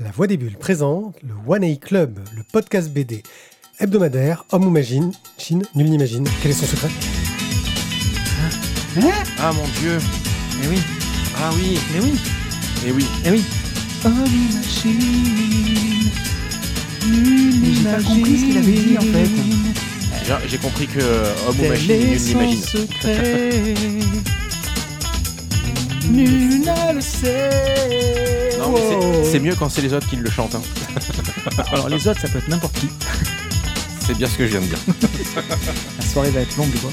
La Voix des Bulles présente le One A Club, le podcast BD hebdomadaire, homme ou machine, Chine, nul n'imagine. Quel est son secret? Ah mon dieu Eh oui, Ah oui mais oui, Et oui eh oui. Oh, machine. Mais j'ai pas compris ce qu'il avait dit, en fait. J'ai- J'ai compris que euh, homme ou machine, nul n'imagine. secret. Nul ne le sait. Non, mais c'est- c'est mieux quand c'est les autres qui le chantent. hein. Alors les autres, ça peut être n'importe qui. C'est bien ce que je viens de dire. La soirée va être longue, quoi.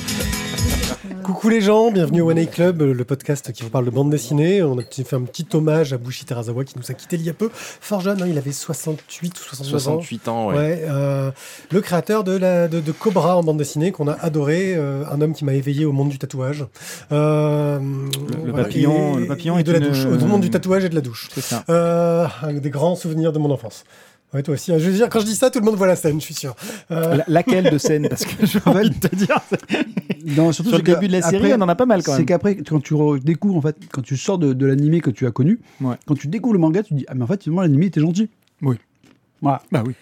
Coucou les gens, bienvenue au One A Club, le podcast qui vous parle de bande dessinée. On a fait un petit hommage à Bushi Terazawa qui nous a quitté il y a peu. Fort jeune, hein, il avait 68 ou 69 ans. 68 ans, ouais. Ouais, euh, le créateur de, la, de, de Cobra en bande dessinée qu'on a adoré, euh, un homme qui m'a éveillé au monde du tatouage. Euh, le papillon- et- le papillon et est de la une- douche, au monde du tatouage et de la douche. C'est ça. Euh, un des grands souvenirs de mon enfance. Ouais, toi aussi. hein. Je veux dire, quand je dis ça, tout le monde voit la scène, je suis sûr. Euh, La- laquelle de scène Parce que j'ai envie de te dire. Non, surtout Sur le c'est début de la série, après, on en a pas mal quand C'est même. qu'après, quand tu découvres, en fait, quand tu sors de, de l'animé que tu as connu, Ouais. quand tu découvres le manga, tu te dis Ah, mais en fait, finalement, l'animé était gentil. Oui. Voilà. Bah oui.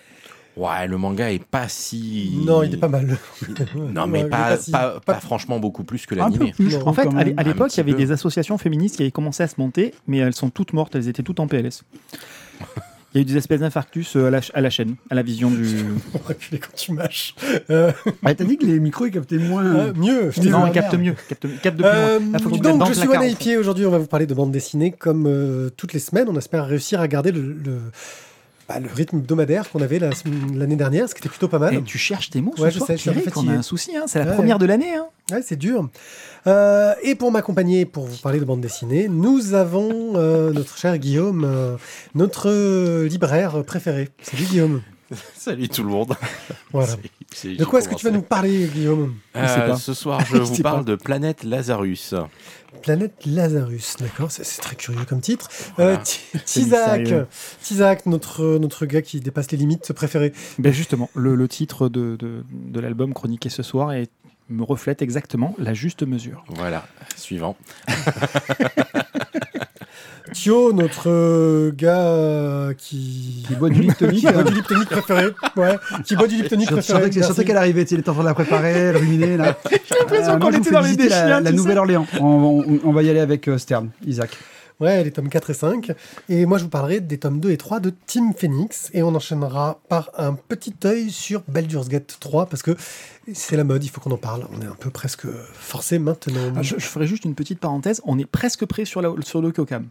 Ouais, le manga est pas si. Non, il est pas mal. Non, mais pas, si- pas, pas franchement beaucoup plus que l'animé. En fait, à l'époque, il y avait peu. des associations féministes qui avaient commencé à se monter, mais elles sont toutes mortes, elles étaient toutes en PLS. Il y a eu des espèces d'infarctus euh, à la, à la chaîne, à la vision du. On va reculer quand tu mâches. Euh, Ah, t'as dit que les micros, ils captaient moins. euh, mieux, je non, la il capte merde. mieux. Capte, capte de plus Euh, loin. Là, faut donc, je suis fait. Pied. Aujourd'hui, on va vous parler de bande dessinée comme euh, toutes les semaines. On espère réussir à garder le, le, bah, le rythme hebdomadaire qu'on avait la l'année dernière, ce qui était plutôt pas mal. Eh, tu cherches tes mots Ouais, ce je soir, sais, je suis a un souci, hein, c'est la Ouais. première de l'année. Hein. Ouais, c'est dur. Euh, et pour m'accompagner, pour vous parler de bande dessinée, nous avons euh, notre cher Guillaume, euh, notre libraire préféré. Salut Guillaume. Salut tout le monde. Voilà. C'est- c'est- De quoi est-ce que tu vas nous parler, Guillaume? Euh, pas. Ce soir, je Je vous parle pas. de Planète Lazarus. Planète Lazarus, d'accord, c'est c'est très curieux comme titre. Voilà. Euh, Ti- Tizak, notre, notre gars qui dépasse les limites préféré. Ben justement, le, le titre de, de, de l'album chroniqué ce soir est- me reflète exactement la juste mesure. Voilà, suivant. Thio, notre euh, gars euh, qui... Qui boit du lip tonic. qui boit du lip tonic préféré. Ouais, qui boit du lip tonic Je préféré. qu'elle arrivait, il était en train de la préparer, elle ruminait là. J'ai l'impression qu'on était dans les des chiens, La. Nouvelle-Orléans. On, on- on va y aller avec euh, Stern, Isaac. Ouais, les tomes 4 et 5. Et moi, je vous parlerai des tomes 2 et 3 de Team Phoenix. Et on enchaînera par un petit œil sur Baldur's Gate 3, parce que c'est la mode, il faut qu'on en parle. On est un peu presque forcé maintenant. Ah, je, je ferai juste une petite parenthèse, on est presque prêt sur, la, sur le Kokam.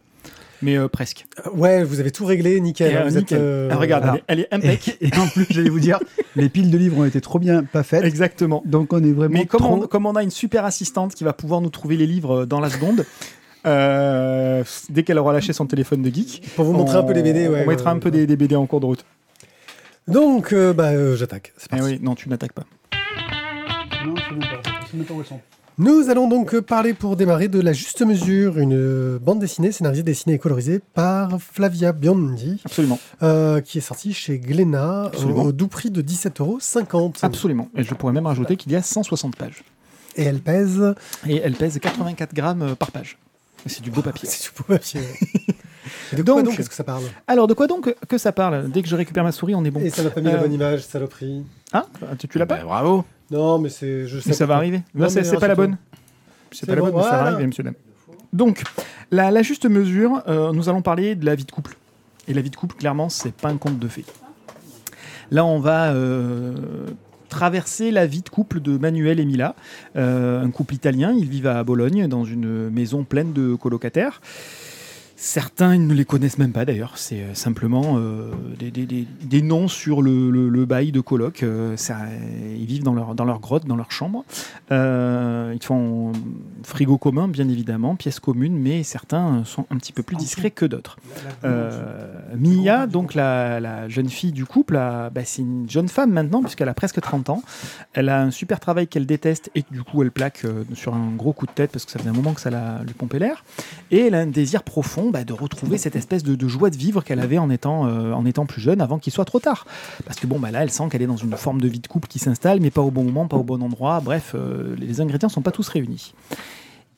Mais euh, presque. Euh, Ouais, vous avez tout réglé, nickel. Et, euh, vous nickel. êtes, euh, Ah, regarde, alors, elle est, elle est impec. Et, et en plus, j'allais vous dire, les piles de livres ont été trop bien pas faites. Exactement. Donc on est vraiment Mais comme trop... on, comme on a une super assistante qui va pouvoir nous trouver les livres dans la seconde, euh, dès qu'elle aura lâché son téléphone de geek, Pour vous montrer un peu les BD, ouais. on mettra un peu des, des BD en cours de route. Donc, euh, bah, euh, j'attaque. C'est Eh parti. oui, non, tu n'attaques pas. Non, je pas. Nous allons donc parler pour démarrer de La Juste Mesure, une bande dessinée scénarisée, dessinée et colorisée par Flavia Biondi, Absolument. euh, qui est sortie chez Glénat au, doux prix de 17,50 euros. Absolument. Et je pourrais même rajouter qu'il y a 160 pages. Et elle pèse. Et elle pèse 84 grammes par page. C'est du beau papier. C'est du beau papier. Et de quoi Donc- donc est-ce que ça parle Alors, de quoi donc que ça parle? Dès que je récupère ma souris, on est bon. Et ça m'a pas mis la Euh, bonne image, saloperie. Ah, tu, tu l'as pas? Bah, bravo. Non, mais c'est. Je sais Mais ça va arriver. Non, c'est pas la bonne. C'est pas la bon, bonne, mais ça va voilà. arriver, monsieur dame. Donc, la, la juste mesure, euh, nous allons parler de la vie de couple. Et la vie de couple, clairement, c'est pas un conte de fées. Là, on va euh, traverser la vie de couple de Manuel et Mila, euh, un couple italien. Ils vivent à Bologne, dans une maison pleine de colocataires. Certains ils ne les connaissent même pas d'ailleurs, c'est euh, simplement euh, des, des- des- des noms sur le, le- le bail de coloc. euh, ils vivent dans leur, dans leur grotte, dans leur chambre. Euh, ils font frigo commun, bien évidemment, pièces communes, mais certains sont un petit peu plus discrets que d'autres. Mia, donc la, la jeune fille du couple, bah, c'est une jeune femme maintenant, puisqu'elle a presque 30 ans. Elle a un super travail qu'elle déteste et du coup elle plaque sur un gros coup de tête parce que ça fait un moment que ça la, lui pompait l'air. Et elle a un désir profond bah, de retrouver cette espèce de, joie de vivre qu'elle avait en étant, euh, en étant plus jeune avant qu'il soit trop tard. Parce que bon, bah, là elle sent qu'elle est dans une forme de vie de couple qui s'installe, mais pas au bon moment, pas au bon endroit. Bref, euh, les ingrédients sont pas tous réunis.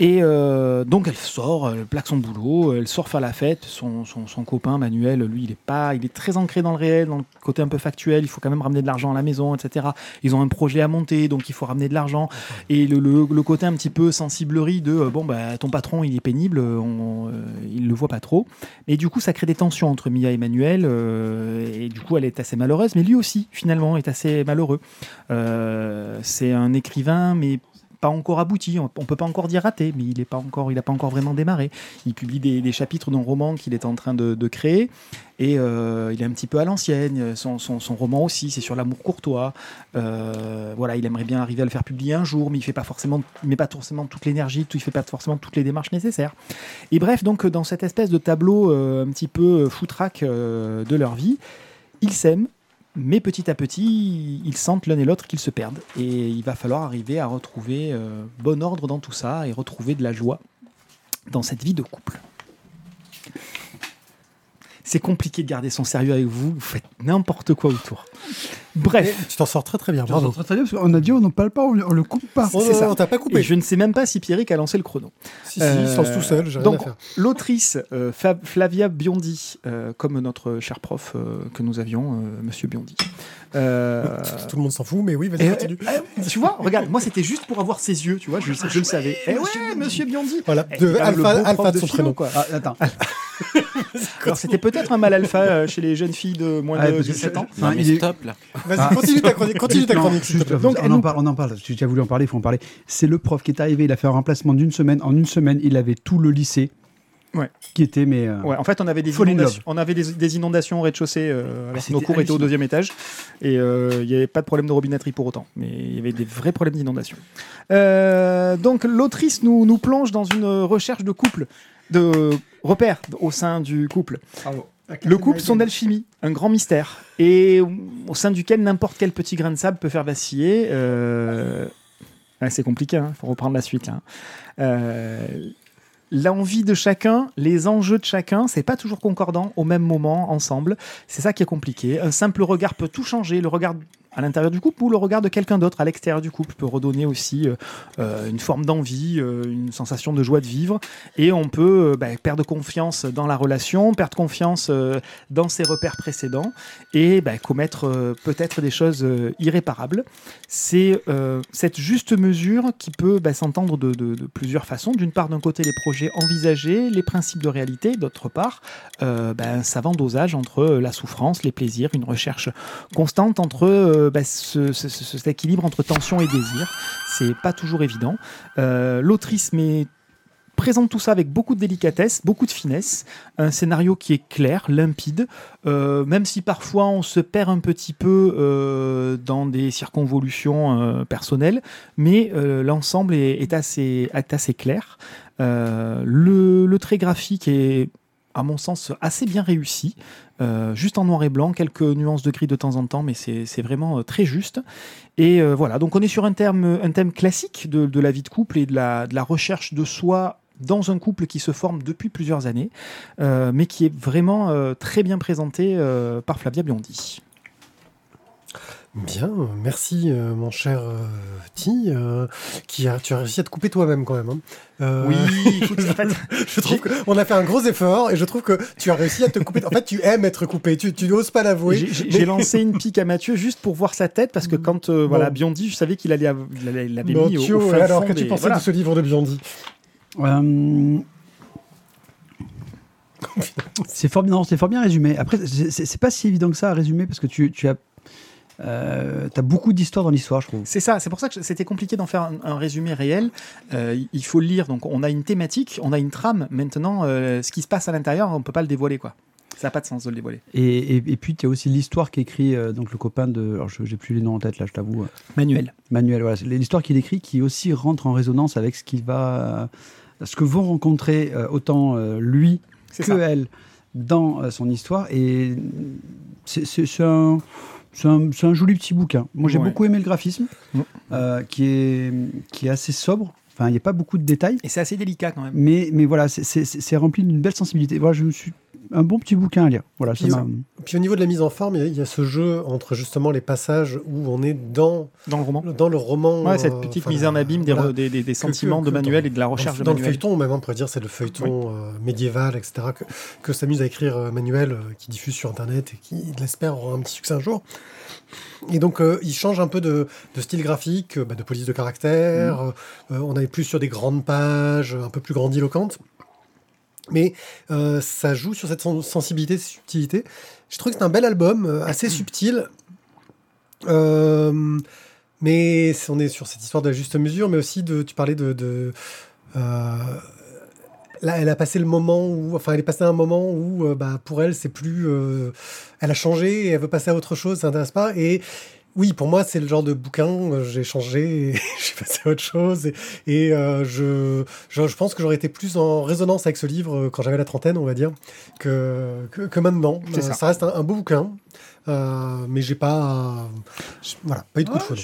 Et euh, donc elle sort, elle plaque son boulot, elle sort faire la fête. Son, son, copain Manuel, lui, il est pas, il est très ancré dans le réel, dans le côté un peu factuel. Il faut quand même ramener de l'argent à la maison, etc. Ils ont un projet à monter, donc il faut ramener de l'argent. Et le, le, côté un petit peu sensiblerie de euh, bon bah ton patron il est pénible, on, euh, il le voit pas trop. Et du coup ça crée des tensions entre Mia et Manuel. euh, et du coup elle est assez malheureuse, mais lui aussi finalement est assez malheureux. Euh, c'est un écrivain, mais pas encore abouti, on on peut pas encore dire raté, mais il est pas encore, il pas encore vraiment démarré. Il publie des, chapitres d'un roman qu'il est en train de, créer, et euh, il est un petit peu à l'ancienne. Son, son- roman aussi, c'est sur l'amour courtois. Euh, voilà, il aimerait bien arriver à le faire publier un jour, mais il fait pas forcément, met pas forcément toute l'énergie, il fait pas forcément toutes les démarches nécessaires. Et bref, donc dans cette espèce de tableau euh, un petit peu foutraque de leur vie, ils s'aiment, mais petit à petit, ils sentent l'un et l'autre qu'ils se perdent. Et il va falloir arriver à retrouver euh, bon ordre dans tout ça et retrouver de la joie dans cette vie de couple. C'est compliqué de garder son sérieux avec vous, vous faites n'importe quoi autour. Bref, tu t'en sors très très bien, Bravo. bravo. Très, très bien, parce qu'on a dit on n'en parle pas, on, on le coupe pas. Oh, c'est ça. non, t'as pas coupé. et je ne sais même pas si Pierrick a lancé le chrono. Si, si, il se lance tout seul, j'ai rien donc, à faire. L'autrice euh, Flavia Biondi, euh, comme notre cher prof euh, que nous avions, euh, Monsieur Biondi. Euh, Tout le monde s'en fout, mais oui, vas-y, continue. euh, tu vois, regarde, moi c'était juste pour avoir ses yeux, tu vois, je, je le savais. Eh ouais, Monsieur Biondi. Voilà, Eh, de même le alpha, de son prénom. quoi. Ah, attends. Alors c'était peut-être un mal alpha chez les jeunes filles de moins Ah, de parce que 17 ans. Non, mais il est- stop là. Vas-y, Ah. continue ta chronique, continue ta chronique. juste. Donc, on, en parle, on en parle. Tu as voulu en parler, il faut en parler. C'est le prof qui est arrivé, il a fait un remplacement d'une semaine. En une semaine, il avait tout le lycée Ouais. qui était, mais. euh, Ouais, en fait, on avait des inondations, on avait des, des inondations au rez-de-chaussée. euh, que nos cours étaient au deuxième étage et euh, il n'y avait pas de problème de robinetterie pour autant, mais il y avait des vrais problèmes d'inondation. Euh, donc, l'autrice nous, nous plonge dans une recherche de couple, de repères au sein du couple. Le couple sont d'alchimie, un grand mystère, et au sein duquel n'importe quel petit grain de sable peut faire vaciller. euh, ouais, c'est compliqué, il faut reprendre la suite. Là. Euh, L'envie de chacun, les enjeux de chacun, c'est pas toujours concordant au même moment, ensemble. C'est ça qui est compliqué. Un simple regard peut tout changer. Le regard à l'intérieur du couple ou le regard de quelqu'un d'autre à l'extérieur du couple peut redonner aussi euh, euh, une forme d'envie, euh, une sensation de joie de vivre. Et on peut euh, bah, perdre confiance dans la relation, perdre confiance dans ses repères précédents et bah, commettre peut-être des choses irréparables. C'est cette juste mesure qui peut bah, s'entendre de, de- plusieurs façons. D'une part, d'un côté, les projets envisagés, les principes de réalité, d'autre part, bah, un savant dosage entre la souffrance, les plaisirs, une recherche constante entre bah, ce- ce- ce- cet équilibre entre tension et désir. C'est pas toujours évident. Euh, L'autrice met présente tout ça avec beaucoup de délicatesse, beaucoup de finesse, un scénario qui est clair, limpide, euh, même si parfois on se perd un petit peu euh, dans des circonvolutions personnelles, mais l'ensemble est, assez, est assez clair. Le trait graphique est, à mon sens, assez bien réussi, euh, juste en noir et blanc, quelques nuances de gris de temps en temps, mais c'est vraiment euh, très juste. Et euh, voilà, donc on est sur un, thème classique de, la vie de couple et de la, de la recherche de soi dans un couple qui se forme depuis plusieurs années, mais qui est vraiment très bien présenté par Flavia Biondi. Bien, merci euh, mon cher euh, Ti, euh, qui a, tu as réussi à te couper toi-même quand même. hein. Euh, Oui, écoute, en fait, je trouve qu'on a fait un gros effort et je trouve que tu as réussi à te couper. En fait, tu aimes être coupé, tu, tu n'oses pas l'avouer. j'ai- mais- lancé une pique à Mathieu juste pour voir sa tête, parce que quand euh, voilà, Biondi, je savais qu'il allait av- il allait- il l'avait Bon, mis au, Thio, au fin alors fond que tu des- pensais voilà. de ce livre de Biondi? C'est fort, bien- fort résumé. Après, c'est- pas si évident que ça à résumer parce que tu, tu as, euh, as beaucoup d'histoires dans l'histoire, je trouve. C'est ça, c'est pour ça que c'était compliqué d'en faire un, un résumé réel. Euh, il faut le lire, donc on a une thématique, on a une trame. Maintenant, euh, ce qui se passe à l'intérieur, on peut pas le dévoiler, quoi. Ça n'a pas de sens de le dévoiler. Et, et, et puis, tu as aussi l'histoire qu'écrit donc le copain de. Alors, je j'ai plus les noms en tête là, je t'avoue. Manuel. Manuel, voilà. L'histoire qu'il écrit qui aussi rentre en résonance avec ce qu'il va. ce que vont rencontrer autant lui que ça. elle dans son histoire. Et c'est un, c'est un, joli petit bouquin. Moi, j'ai Ouais. beaucoup aimé le graphisme, Mm. euh, qui, est, qui est assez sobre. Enfin, il n'y a pas beaucoup de détails. Et c'est assez délicat quand même. Mais, mais voilà, c'est rempli d'une belle sensibilité. Voilà, je me suis un bon petit bouquin à lire. Voilà, ça Puis, m'a- Puis au niveau de la mise en forme, il y a- il y, a ce jeu entre justement les passages où on est dans, Dans le roman. dans le roman. Ouais, cette petite mise en abîme des, voilà. des, des- des Que- sentiments que- de manuel dans- et de la recherche dans, de dans le manuel. feuilleton, même on pourrait dire c'est le feuilleton euh, médiéval, etc. Que, que s'amuse à écrire euh, Manuel, euh, qui diffuse sur Internet et qui, il l'espère, aura un petit succès un jour. Et donc, euh, il change un peu de, de style graphique, bah, de police de caractère. Mm. euh, on avait plus sur des grandes pages, un peu plus grandiloquentes. Mais euh, ça joue sur cette sen- sensibilité, cette subtilité. Je trouve que c'est un bel album, euh, assez subtil. Euh, mais on est sur cette histoire de la juste mesure, mais aussi de. Tu parlais de. de là, elle a passé le moment où. Enfin, elle est passée à un moment où, euh, bah, pour elle, c'est plus. euh, elle a changé et elle veut passer à autre chose, ça n'intéresse pas. Et. Oui, pour moi, c'est le genre de bouquin, euh, j'ai changé, et j'ai passé à autre chose, et, et, euh, je, je, je pense que j'aurais été plus en résonance avec ce livre euh, quand j'avais la trentaine, on va dire, que, que, que maintenant. C'est Euh, ça. reste un, un beau bouquin, euh, mais j'ai pas, voilà, pas eu de coup de Ah, foudre.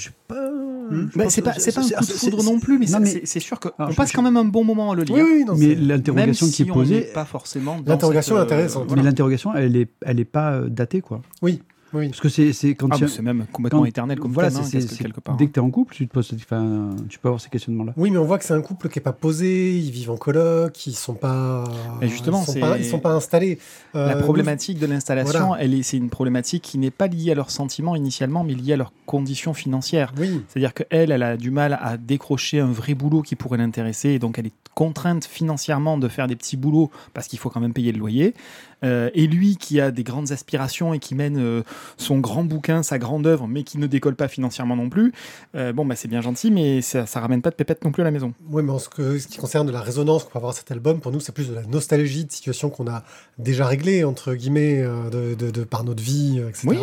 Bah, c'est pas, c'est pas un coup de foudre non plus, mais, c'est- sûr qu'on je- passe quand même un bon moment à le lire. Oui, oui, non, Mais l'interrogation qui si est posée, n'est pas forcément L'interrogation est intéressante. mais l'interrogation, elle est, elle est pas datée, quoi. oui, oui. Parce que c'est, c'est quand Ah, il y a- bah, c'est même complètement quand- éternel comme voilà, thème, hein, que quelque part. dès que tu es en couple, tu te poses, enfin, tu peux avoir ces questionnements-là. Oui, mais on voit que c'est un couple qui est pas posé, ils vivent en coloc, ils sont pas, Mais justement, ils sont pas, ils sont pas installés. La Euh, problématique de l'installation, voilà. elle est, c'est une problématique qui n'est pas liée à leurs sentiments initialement, mais liée à leurs conditions financières. Oui, C'est-à-dire qu'elle, elle a du mal à décrocher un vrai boulot qui pourrait l'intéresser, et donc elle est contrainte financièrement de faire des petits boulots parce qu'il faut quand même payer le loyer. Euh, et lui, qui a des grandes aspirations et qui mène euh, son grand bouquin, sa grande œuvre, mais qui ne décolle pas financièrement non plus, euh, bon, bah, c'est bien gentil, mais ça, ça ramène pas de pépette non plus à la maison. Oui, mais en ce, que- ce qui concerne la résonance qu'on peut avoir à cet album, pour nous, c'est plus de la nostalgie de situations qu'on a déjà réglées, entre guillemets, de, de- de- par notre vie, etc. Oui,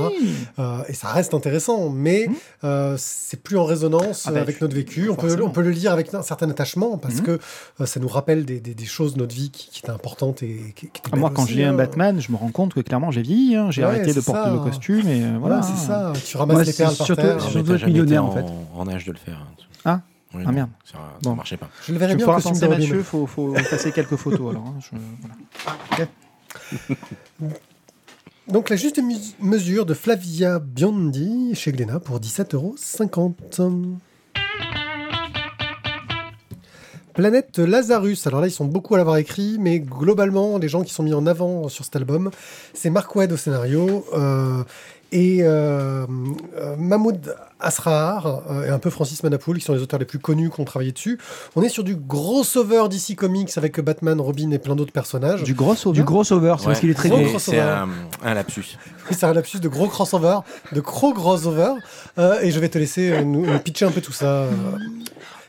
et ça reste intéressant, mais euh, c'est plus en résonance Ah bah, avec notre vécu. On peut, on peut le lire avec un certain attachement, parce Mhm. que ça nous rappelle des, des- des choses de notre vie qui, qui étaient importantes et qui, qui étaient Ah, moi, quand aussi, je lis un hein. Batman, je me rends compte que clairement j'ai vieilli. hein. J'ai Ouais, arrêté de porter ça. le costume et euh, Voilà, c'est ça. Tu ramasses Moi, les perles par surtout- terre. Non, surtout millionnaire, été en fait. en âge de le faire. Ah Oui, Ah, non, merde. Ça, ça Bon. marchait pas. Je le verrais Il bien faut en costume penser, de Robin. Mathieu, faut, faut passer quelques photos alors. hein. Je- voilà. Donc la juste mesure de Flavia Biondi chez Glénat pour 17,50 euros. Planète Lazarus. Alors là, ils sont beaucoup à l'avoir écrit, mais globalement, les gens qui sont mis en avant sur cet album, c'est Mark Wade au scénario euh, et euh, euh, Mahmoud Asrar euh, et un peu Francis Manapoul, qui sont les auteurs les plus connus qui ont travaillé dessus. On est sur du crossover DC Comics avec Batman, Robin et plein d'autres personnages. Du gros sauveur. Du crossover, c'est parce qu'il est très Gros gros. c'est- crossover. C'est un, un lapsus. C'est un lapsus de gros crossover, de gros crossover. Euh, et je vais te laisser euh, nous, nous pitcher un peu tout ça.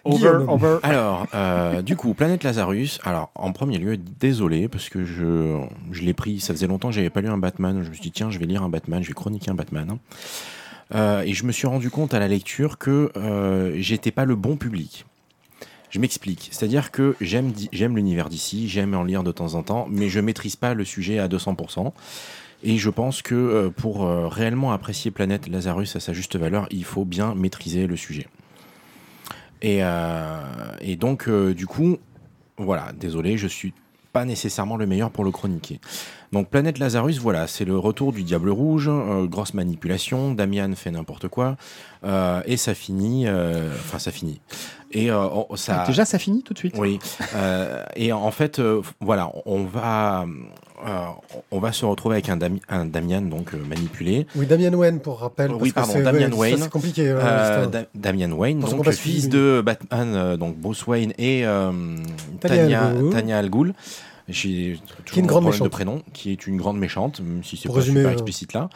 Over, over. Alors, euh, du coup, Planète Lazarus. Alors, en premier lieu, désolé parce que je, je l'ai pris. Ça faisait longtemps que j'avais pas lu un Batman. Je me suis dit tiens, je vais lire un Batman, je vais chroniquer un Batman. Euh, et je me suis rendu compte à la lecture que euh, j'étais pas le bon public. Je m'explique. C'est-à-dire que j'aime j'aime l'univers d'ici, j'aime en lire de temps en temps, mais je maîtrise pas le sujet à 200%. Et je pense que euh, pour réellement apprécier Planète Lazarus à sa juste valeur, il faut bien maîtriser le sujet. Et, euh, et donc, euh, du coup, voilà, désolé, je suis pas nécessairement le meilleur pour le chroniquer. Donc, Planète Lazarus, voilà, c'est le retour du Diable Rouge, euh, grosse manipulation, Damian fait n'importe quoi, euh, et ça finit, euh, enfin, ça finit. Et on- ça. Ah, Déjà, ça finit tout de suite. Oui. et en fait, voilà, on va, euh, on va se retrouver avec un, Dami- un Damian donc euh, manipulé. Oui, Damian Wayne, pour rappel. Oui, parce que pardon, c'est- Damian Wayne. C'est compliqué. euh. Da- Damian Wayne, Parce donc passe fils de Batman, donc Bruce Wayne et Tanya Tanya, Al Ghul. Tanya Al Ghul. J'ai toujours une un grande problème de méchante. prénom, qui est une grande méchante, même si c'est pas résumer, super euh, explicite là.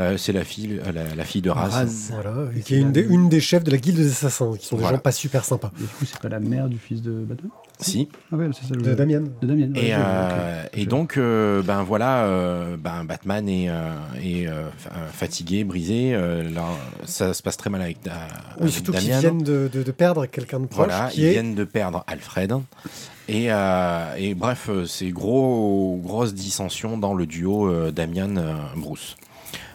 Euh, c'est la fille, la, la fille de Raz. Raz. Voilà, et Et qui est une des, une des chefs de la guilde des assassins, qui sont des Voilà. gens pas super sympas. Et du coup, c'est pas la mère du fils de Batman Si. Ah ouais, c'est ça le De Damian. De Damien. ouais, Et, euh, et donc, euh, ben voilà, euh, ben Batman est, euh, est euh, fa- euh, fatigué, brisé. euh, là, ça se passe très mal avec, Da- Oui, avec surtout qu'ils Damian. viennent de, de- de perdre quelqu'un de proche. Voilà, qui ils est... viennent de perdre Alfred. Et, euh, et bref, euh, c'est gros, grosse dissension dans le duo euh,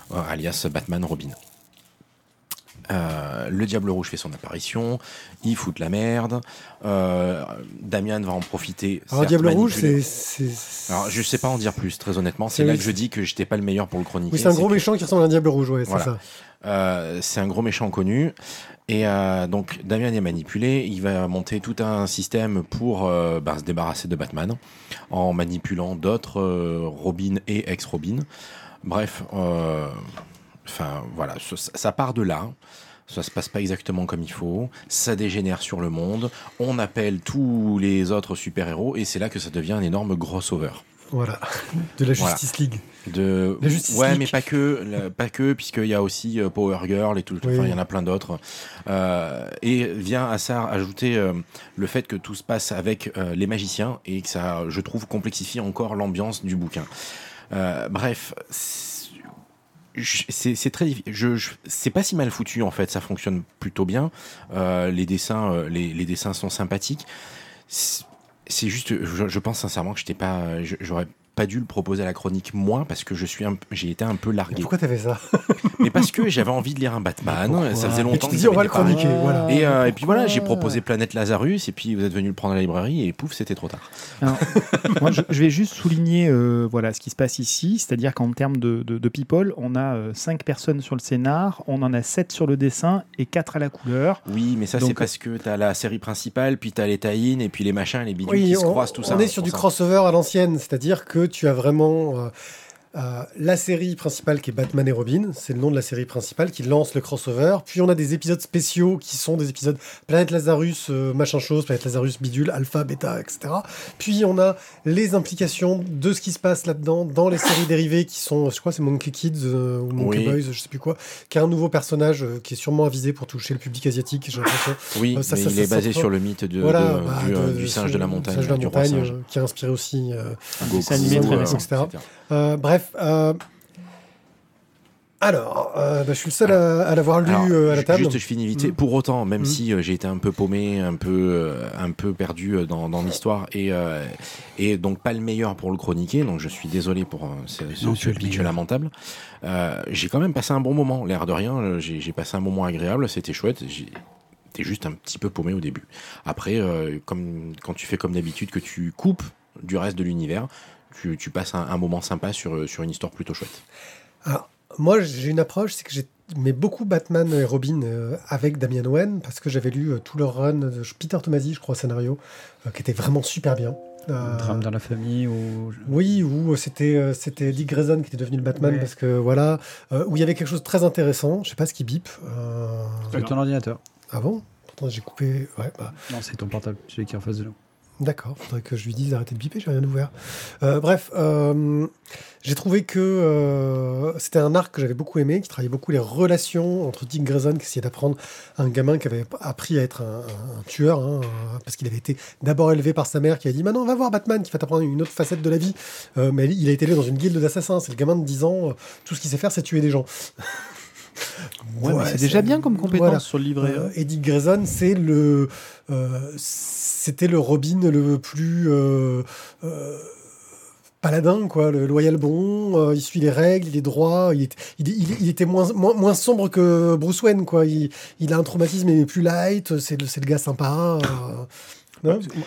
Damian-Bruce, alias Batman-Robin. Euh, le Diable Rouge fait son apparition, il fout de la merde. Euh, Damian va en profiter. Alors, Diable Rouge, c'est. Alors, je sais pas en dire plus, très honnêtement. C'est là oui, que je dis que j'étais pas le meilleur pour le chroniquer. Oui, c'est un gros que- méchant qui ressemble à un Diable Rouge, ouais, c'est Voilà. ça. Euh, c'est un gros méchant connu. Et euh, donc, Damian est manipulé. Il va monter tout un système pour euh, ben, se débarrasser de Batman en manipulant d'autres euh, Robin et ex-Robin. Bref, euh, enfin voilà, ça, part de là. Ça se passe pas exactement comme il faut. Ça dégénère sur le monde. On appelle tous les autres super-héros et c'est là que ça devient un énorme crossover. Voilà. De la Voilà. Justice League. De... La Justice ouais, League. mais pas que, la- pas que, puisqu'il y a aussi euh, Power Girl et tout. Oui. Enfin, il y en a plein d'autres. Euh, et vient à ça ajouter euh, le fait que tout se passe avec euh, les magiciens et que ça, je trouve, complexifie encore l'ambiance du bouquin. Euh, bref. c'est- très difficile. Je, je- c'est pas si mal foutu en fait. Ça fonctionne plutôt bien. Euh, les dessins, euh, les, les dessins sont sympathiques. C'est juste, je, je pense sincèrement que j'étais pas, j'aurais pas dû le proposer à la chronique moi parce que je suis, un- j'ai été un peu largué. pourquoi t'as fait ça? Mais parce que j'avais envie de lire un Batman. Pourquoi Ça faisait Et longtemps tu te que dis, ça on va le pas arrivé. chroniquer, voilà. Et, euh, et puis voilà, j'ai proposé Planète Lazarus, et puis vous êtes venu le prendre à la librairie, et pouf, c'était trop tard. Alors, moi, je, je vais juste souligner euh, voilà, ce qui se passe ici, c'est-à-dire qu'en termes de, de, de people, on a 5 personnes sur le scénar, on en a 7 sur le dessin et 4 à la couleur. Oui, mais ça, c'est parce que t'as la série principale, puis t'as les tie et puis les machins, les bidules Oui, qui se croisent, tout ça. on est hein, sur du ça. crossover à l'ancienne, c'est-à-dire que tu as vraiment euh, la série principale qui est Batman et Robin, c'est le nom de la série principale qui lance le crossover. Puis on a des épisodes spéciaux qui sont des épisodes Planète Lazarus, euh, machin chose, Planète Lazarus, bidule, alpha, bêta, etc. Puis on a les implications de ce qui se passe là-dedans dans les séries dérivées qui sont, je crois, c'est Monkey Kids euh, ou Monkey Oui. Boys, je sais plus quoi, qui est un nouveau personnage euh, qui est sûrement avisé pour toucher le public asiatique, j'ai l'impression. Oui, Euh, ça, mais ça, il ça, est ça, basé sur le mythe de, voilà, de- bah, du, de- du singe de la montagne, singe de la du roi montagne, singe. euh, qui a inspiré aussi euh, Goku, C'est animé très euh, récent. etc. bref, euh, alors, euh, bah, je suis le seul à, à l'avoir lu Alors, euh, à la table. Juste, je finis vite. Mm. Pour autant, même Mm. si euh, j'ai été un peu paumé, un peu, euh, un peu perdu euh, dans, dans l'histoire et, euh, et donc pas le meilleur pour le chroniquer, donc je suis désolé pour euh, ce, Non, ce pitch lamentable. Euh, j'ai quand même passé un bon moment, l'air de rien. euh, J'ai j'ai passé un moment agréable, c'était chouette. Juste un petit peu paumé au début. Après, euh, comme quand tu fais comme d'habitude, que tu coupes du reste de l'univers, tu, tu passes un, un moment sympa sur, sur une histoire plutôt chouette. Alors, moi, j'ai une approche, c'est que j'aimais beaucoup Batman et Robin euh, avec Damian Owen, parce que j'avais lu euh, tout leur run de Peter Tomasi, je crois, scénario, euh, qui était vraiment super bien. Euh, Drame dans la famille ou. Oui, ou c'était euh, c'était Dick Grayson qui était devenu le Batman Ouais. parce que voilà, euh, où il y avait quelque chose de très intéressant. Je sais pas ce qui bip. Euh... C'est ton ordinateur. Ah bon? Pourtant j'ai coupé. Ouais, bah, Non, c'est ton portable, celui qui est en face de nous. D'accord, faudrait que je lui dise d'arrêter de biper, j'ai rien ouvert. Euh, bref, euh, j'ai trouvé que euh, c'était un arc que j'avais beaucoup aimé, qui travaillait beaucoup les relations entre Dick Grayson, qui essayait d'apprendre un gamin qui avait appris à être un, un- un tueur, hein, parce qu'il avait été d'abord élevé par sa mère qui a dit Maintenant, va voir Batman, qui va t'apprendre une autre facette de la vie. Mais il a été élevé dans une guilde d'assassins. C'est le gamin de 10 ans, tout ce qu'il sait faire, c'est tuer des gens. Ouais, mais Ouais, c'est déjà bien comme compétence voilà. sur le livret. Euh, hein. Eddie Grayson, c'est le, euh, c'était le Robin le plus euh, euh, paladin, quoi, le loyal bon. euh, il suit les règles, il est droit. Il, était moins, sombre que Bruce Wayne, quoi. Il, a un traumatisme mais plus light. C'est le, gars sympa.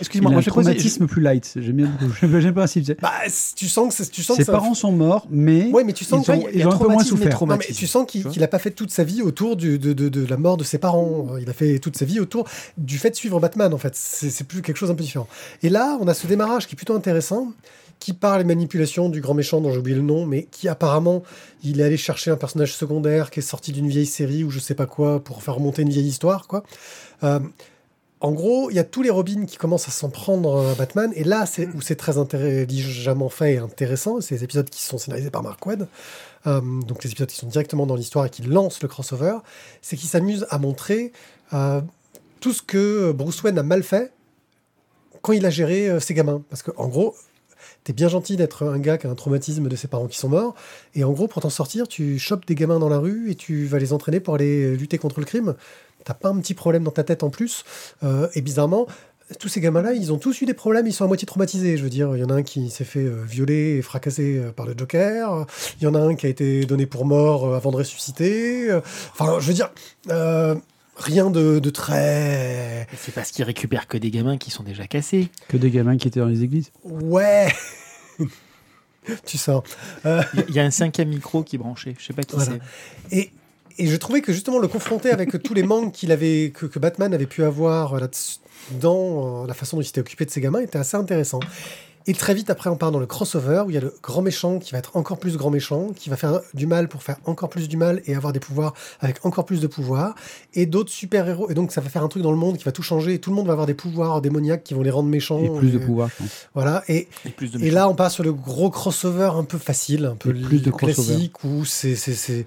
Excuse-moi, moi un j'ai posé. traumatisme plus light. J'aime bien. J'aime bien le principe. tu sais. bah, tu sens que tu sens Ses que un- parents sont morts, mais Ouais, mais tu sens ont, ont un peu moins souffert. Non, mais tu sens qu'il tu vois. qu'il a pas fait toute sa vie autour du- de, de- de la mort de ses parents. Il a fait toute sa vie autour du fait de suivre Batman, en fait. C'est c'est plus quelque chose un peu différent. Et là, on a ce démarrage qui est plutôt intéressant, qui parle des manipulations du grand méchant dont j'ai oublié le nom, mais qui apparemment, il est allé chercher un personnage secondaire qui est sorti d'une vieille série ou je sais pas quoi pour faire remonter une vieille histoire, quoi. Euh, en gros, il y a tous les Robins qui commencent à s'en prendre à Batman, et là, c'est où c'est très intelligemment fait et intéressant. C'est les épisodes qui sont scénarisés par Mark Webb, euh, donc les épisodes qui sont directement dans l'histoire et qui lancent le crossover. C'est qu'ils s'amusent à montrer euh, tout ce que Bruce Wayne a mal fait quand il a géré euh, ses gamins. Parce que, en gros, t'es bien gentil d'être un gars qui a un traumatisme de ses parents qui sont morts, et en gros, pour t'en sortir, tu chopes des gamins dans la rue et tu vas les entraîner pour aller lutter contre le crime. T'as pas un petit problème dans ta tête en plus. Euh, et bizarrement, tous ces gamins-là, ils ont tous eu des problèmes, ils sont à moitié traumatisés. Je veux dire, il y en a un qui s'est fait euh, violer et fracasser euh, par le Joker. Il y en a un qui a été donné pour mort euh, avant de ressusciter. Enfin, je veux dire, euh, rien de, de très. C'est parce qu'ils récupèrent que des gamins qui sont déjà cassés. Que des gamins qui étaient dans les églises. Ouais. tu sens. Euh, Il y a- il y a un cinquième micro qui est branché. Je sais pas qui Voilà. c'est. Et, et je trouvais que justement le confronter avec tous les manques qu'il avait, que, Batman avait pu avoir là dans euh, la façon dont il s'était occupé de ses gamins était assez intéressant. Et très vite après, on part dans le crossover où il y a le grand méchant qui va être encore plus grand méchant, qui va faire du mal pour faire encore plus du mal et avoir des pouvoirs avec encore plus de pouvoirs, et d'autres super héros. Et donc ça va faire un truc dans le monde qui va tout changer. Et tout le monde va avoir des pouvoirs démoniaques qui vont les rendre méchants. Et plus de Et- pouvoir, je pense. Voilà. Et Et plus de et là, on passe sur le gros crossover un peu facile, un peu plus de crossover. classique, où c'est, c'est, c'est-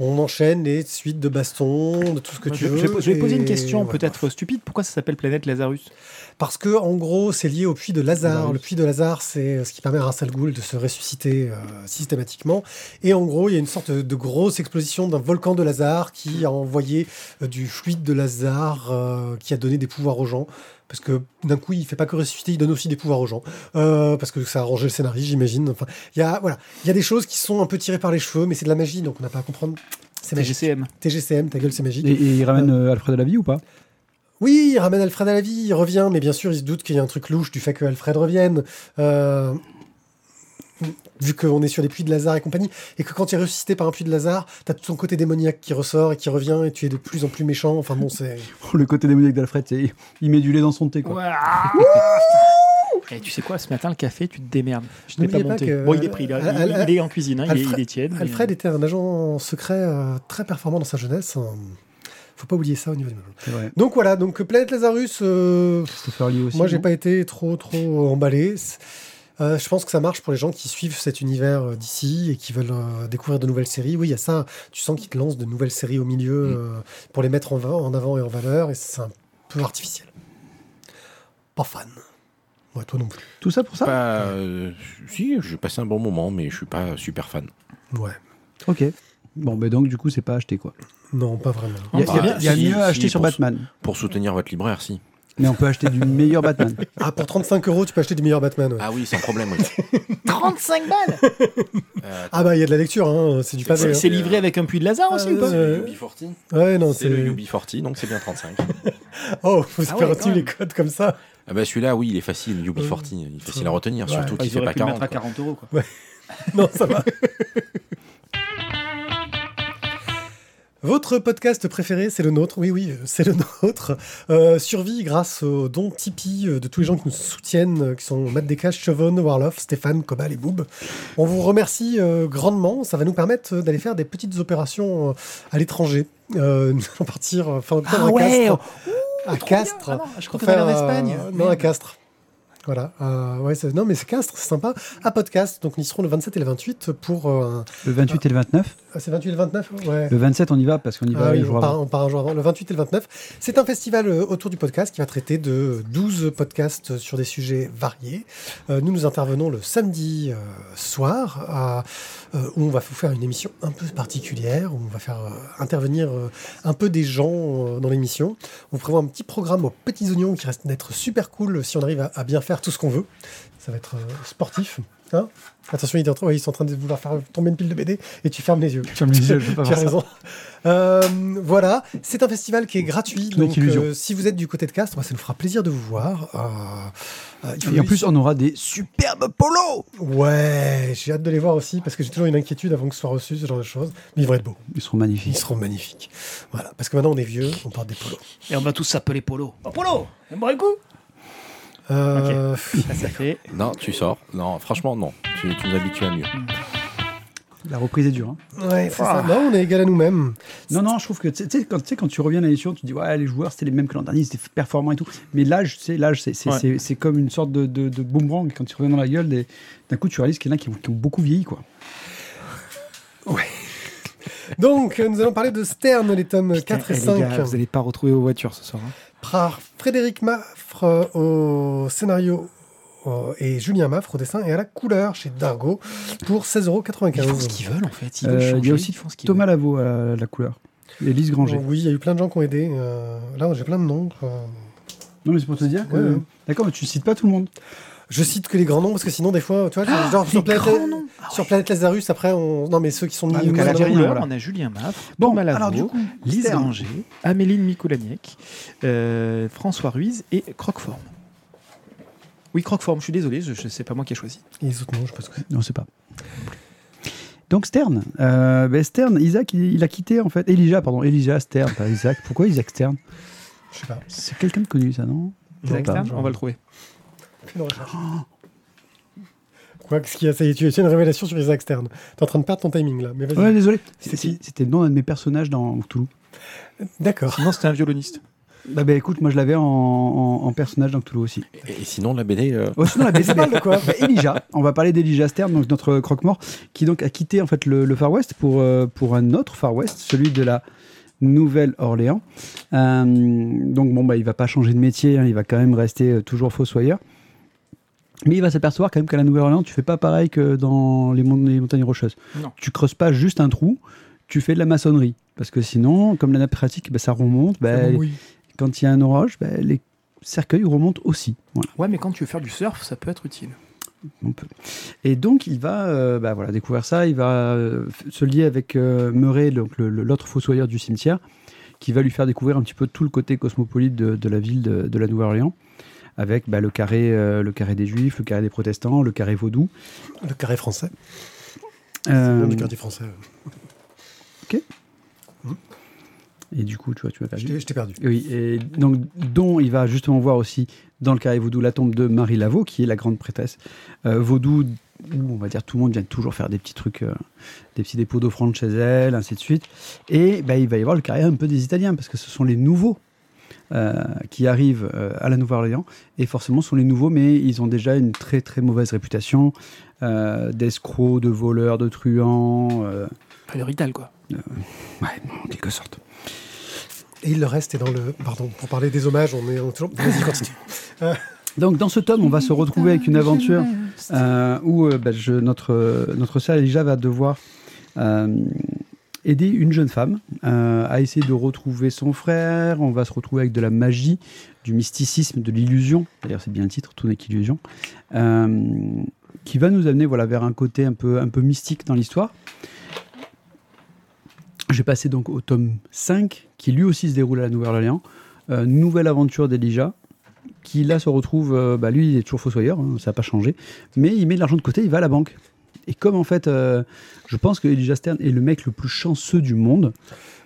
on enchaîne les suites de bastons, de tout ce que Moi, tu je, veux. je vais, je vais poser une question peut-être stupide. Pourquoi ça s'appelle Planète Lazarus? Parce que, en gros, c'est lié au puits de Lazare. Lazarus. Le puits de Lazare, c'est ce qui permet à Ra's al Ghul de se ressusciter euh, systématiquement. Et en gros, il y a une sorte de grosse explosion d'un volcan de Lazare qui a envoyé euh, du fluide de Lazare euh, qui a donné des pouvoirs aux gens. Parce que d'un coup, il fait pas que ressusciter, il donne aussi des pouvoirs aux gens. Euh, parce que ça a arrangé le scénario, j'imagine. Enfin, il y a voilà, il y a des choses qui sont un peu tirées par les cheveux, mais c'est de la magie, donc on n'a pas à comprendre. C'est. TGCM. TGCM, ta gueule, c'est magique. Et, et il ramène euh, Alfred à la vie ou pas? Oui, il ramène Alfred à la vie, il revient, mais bien sûr, il se doute qu'il y a un truc louche du fait que Alfred revienne. Euh, vu qu'on est sur les puits de Lazare et compagnie, et que quand tu es ressuscité par un puits de Lazare, t'as tout ton côté démoniaque qui ressort et qui revient, et tu es de plus en plus méchant. Enfin bon, c'est. Le côté démoniaque d'Alfred, c'est il met du lait dans son thé. Quoi. Et tu sais quoi, ce matin, le café, tu te démerdes. Je t'ai pas N'oubliez pas monté. que- Bon, il est pris, là. Il, Al- Al- il est en cuisine, hein, il, est, Alfred- il est tiède. mais- Alfred était un agent secret euh, très performant dans sa jeunesse. hein. Faut pas oublier ça au niveau du vrai. Donc voilà, donc Planète Lazarus, euh, aussi. moi j'ai pas été trop trop emballé. Euh, je pense que ça marche pour les gens qui suivent cet univers euh, d'ici et qui veulent euh, découvrir de nouvelles séries. Oui, il y a ça. Tu sens qu'ils te lancent de nouvelles séries au milieu Mm. pour les mettre en, va- en avant et en valeur, et c'est un peu artificiel. Pas fan. Ouais, toi non plus. Tout ça pour ça euh, si, j'ai passé un bon moment, mais je suis pas super fan. Ouais. Ok. Bon, ben donc du coup, c'est pas acheté quoi. Non, pas vraiment. Il y a, il y a y a si, mieux à si, acheter sur pour- Batman. Pour soutenir votre libraire, si. Mais on peut acheter du meilleur Batman. Ah, pour 35 euros, tu peux acheter du meilleur Batman. ouais. Ah oui, sans problème, oui. 35 balles Euh, Ah bah il y a de la lecture, hein, c'est du pavé. C'est hein. c'est livré avec un puits de Lazare aussi ou pas c'est UB40 Ouais, non, C'est le c'est. UB40, donc c'est bien 35. Oh, vous Ah ouais, les codes comme ça. Ah bah celui-là, oui, il est facile, UB40, il est facile à retenir, Ouais. surtout Ah, qu'il Ils fait pas pu le mettre 40. à quoi. 40 euros. Quoi. Non, ça va. Votre podcast préféré, c'est le nôtre. Oui, oui, c'est le nôtre. Euh, survie grâce aux dons Tipeee euh, de tous les gens qui nous soutiennent, euh, qui sont Matt Descaches, Chevon, Warloff, Stéphane, Cobal et Boob. On vous remercie euh, grandement. Ça va nous permettre euh, d'aller faire des petites opérations euh, à l'étranger. Euh, nous allons partir euh, fin octobre Ah à ouais Castres. À Castres. Ah non, je crois en faire, euh, Espagne. non, à Castres. Voilà. Euh, ouais, non, mais c'est Castres, c'est sympa. À podcast. Donc, nous y serons le 27 et le 28 pour. euh, un- Le 28 et le 29. Ah, c'est 28 et le 29 Ouais. Le 27, on y va parce qu'on y va Ah oui, jours on, part, avant. on part un jour avant, le 28 et le 29. C'est un festival euh, autour du podcast qui va traiter de 12 podcasts sur des sujets variés. Euh, nous, nous intervenons le samedi euh, soir à- euh, où on va vous faire une émission un peu particulière, où on va faire intervenir un peu des gens dans l'émission. On prévoit un petit programme aux petits oignons qui reste d'être super cool si on arrive à, à bien faire tout ce qu'on veut. Ça va être sportif. Hein Attention, ils, ouais, ils sont en train de vouloir faire tomber une pile de BD et tu fermes les yeux. Ferme les yeux, je peux pas Tu as raison. Euh, voilà, c'est un festival qui est gratuit. Donc, euh, si vous êtes du côté de Castres, bah, ça nous fera plaisir de vous voir. Euh, euh, il faut Et en plus, on aura des superbes polos ouais, j'ai hâte de les voir aussi parce que j'ai toujours une inquiétude avant que ce soit reçu ce genre de choses. Mais ils vont être beaux. Ils seront Ils magnifiques. seront magnifiques. Voilà, parce que maintenant on est vieux, on porte des polos. Et on va tous s'appeler Polo. Oh, Polo le coup? Euh, Ça, ça fait. Non, tu sors. Non, franchement, non. Tu, tu nous habitues à mieux. La reprise est dure. hein. Ouais, c'est ça. Non, on est égal à nous-mêmes. Non, non, je trouve que tu sais, quand, tu sais, quand tu reviens à l'émission, tu te dis ouais, les joueurs c'était les mêmes que l'an dernier, ils étaient performants et tout. Mais l'âge, c'est c'est- Ouais. comme une sorte de, de, de boomerang. Quand tu reviens dans la gueule, d'un coup, tu réalises qu'il y en a qui, ont- qui ont beaucoup vieilli, quoi. Donc, euh, nous allons parler de Stern, les tomes Putain, 4 et eh, les 5. gars, vous allez pas retrouver vos voitures ce soir. hein. Par Frédéric Maffre au scénario euh, et Julien Maffre au dessin et à la couleur chez Dargo pour 16,95€. Ils font ce qu'ils veulent en fait. Ils Euh, il y a aussi Thomas Lavaux à la couleur. Et Lise Granger. Oui, il y a eu plein de gens qui ont aidé. euh, là, j'ai plein de noms. euh, Non, mais c'est pour te dire que. Ouais, ouais. D'accord, mais tu cites pas tout le monde. Je cite que les grands noms parce que sinon, des fois, tu vois, genre sur Planète, sur Planète Lazarus, après, on. Non, mais ceux qui sont mis. Ah, donc, mis à la. Couleur, voilà. on a Julien Maff, Bon, coup, Lise Stern. Granger, Améline Mikoulaniec, euh, François Ruiz et Croqueforme. Oui, Croqueforme, je suis désolé, je, je- c'est pas moi qui ai choisi. Et les autres noms, je sais pas ce que. Non, c'est pas. Donc Stern, euh, ben, Stern, Isaac, il, il a quitté en fait. Elijah, pardon, Elijah Stern, pas Isaac. Pourquoi Isaac Stern? Je sais pas. C'est quelqu'un de connu, ça, non? Isaac pas, Stern, on va le trouver. Fais une recherche. Quoi, qu'est-ce qu'il y a Ça y est, tu as une révélation sur Isaac Stern. T'es en train de perdre ton timing là, mais vas-y. Ouais, désolé. C'était qui le nom d'un de mes personnages dans Cthulhu. D'accord. Sinon, c'était un violoniste. Bah, bah, écoute, moi je l'avais en, en- en personnage dans Cthulhu aussi. Et, et sinon, la BD, euh, Oh, sinon, la BD, parle de quoi Bah, Elijah, on va parler d'Elijah Stern, donc notre croque-mort, qui donc a quitté en fait le, le Far West pour, euh, pour un autre Far West, celui de la Nouvelle-Orléans. Euh, donc bon, bah, il va pas changer de métier, hein, il va quand même rester euh, toujours fossoyeur. Mais il va s'apercevoir quand même qu'à la Nouvelle-Orléans, tu fais pas pareil que dans les, mon- les montagnes rocheuses. Non. Tu creuses pas juste un trou, tu fais de la maçonnerie. Parce que sinon, comme la nappe pratique, bah, ça remonte. bah, Oui. quand il y a un orage, bah, les cercueils remontent aussi. Voilà. Ouais, mais quand tu veux faire du surf, ça peut être utile. On peut. Et donc, il va euh, bah, voilà, découvrir ça. Il va euh, se lier avec euh, Murray, donc le- le- l'autre fossoyeur du cimetière, qui va lui faire découvrir un petit peu tout le côté cosmopolite de, de la ville de, de la Nouvelle-Orléans, avec bah, le, carré, euh, le carré des Juifs, le carré des protestants, le carré vaudou. Le carré français. Euh, Le carré français. et du coup, tu vois, tu m'as perdu. je t'ai perdu. Oui, et donc, dont il va justement voir aussi dans le carré vaudou la tombe de Marie Laveau, qui est la grande prêtresse euh, vaudou, où on va dire tout le monde vient toujours faire des petits trucs, euh, des petits dépôts d'offrandes chez elle, ainsi de suite. Et bah, il va y avoir le carré un peu des Italiens, parce que ce sont les nouveaux qui arrivent euh, à la Nouvelle-Orléans, et forcément ce sont les nouveaux, mais ils ont déjà une très très mauvaise réputation euh, d'escrocs, de voleurs, de truands. euh, Enfin, le rital, quoi. ouais, en quelque sorte. Et il le reste est dans le. Pardon, pour parler des hommages, on est on est toujours. Vas-y, continue. Donc dans ce tome, on va se retrouver avec une aventure euh, où euh, bah, je- notre, euh, notre sœur Elijah va devoir euh, aider une jeune femme euh, à essayer de retrouver son frère. On va se retrouver avec de la magie, du mysticisme, de l'illusion. D'ailleurs, c'est bien le titre, tout n'est qu'illusion. Euh, qui va nous amener voilà, vers un côté un peu, un peu mystique dans l'histoire. Je vais passer donc au tome 5, qui lui aussi se déroule à la Nouvelle-Orléans. Euh, nouvelle aventure d'Elijah, qui là se retrouve, bah, lui il est toujours fossoyeur, hein, ça n'a pas changé, mais il met de l'argent de côté, il va à la banque. Et comme en fait, euh, je pense que Elijah Stern est le mec le plus chanceux du monde,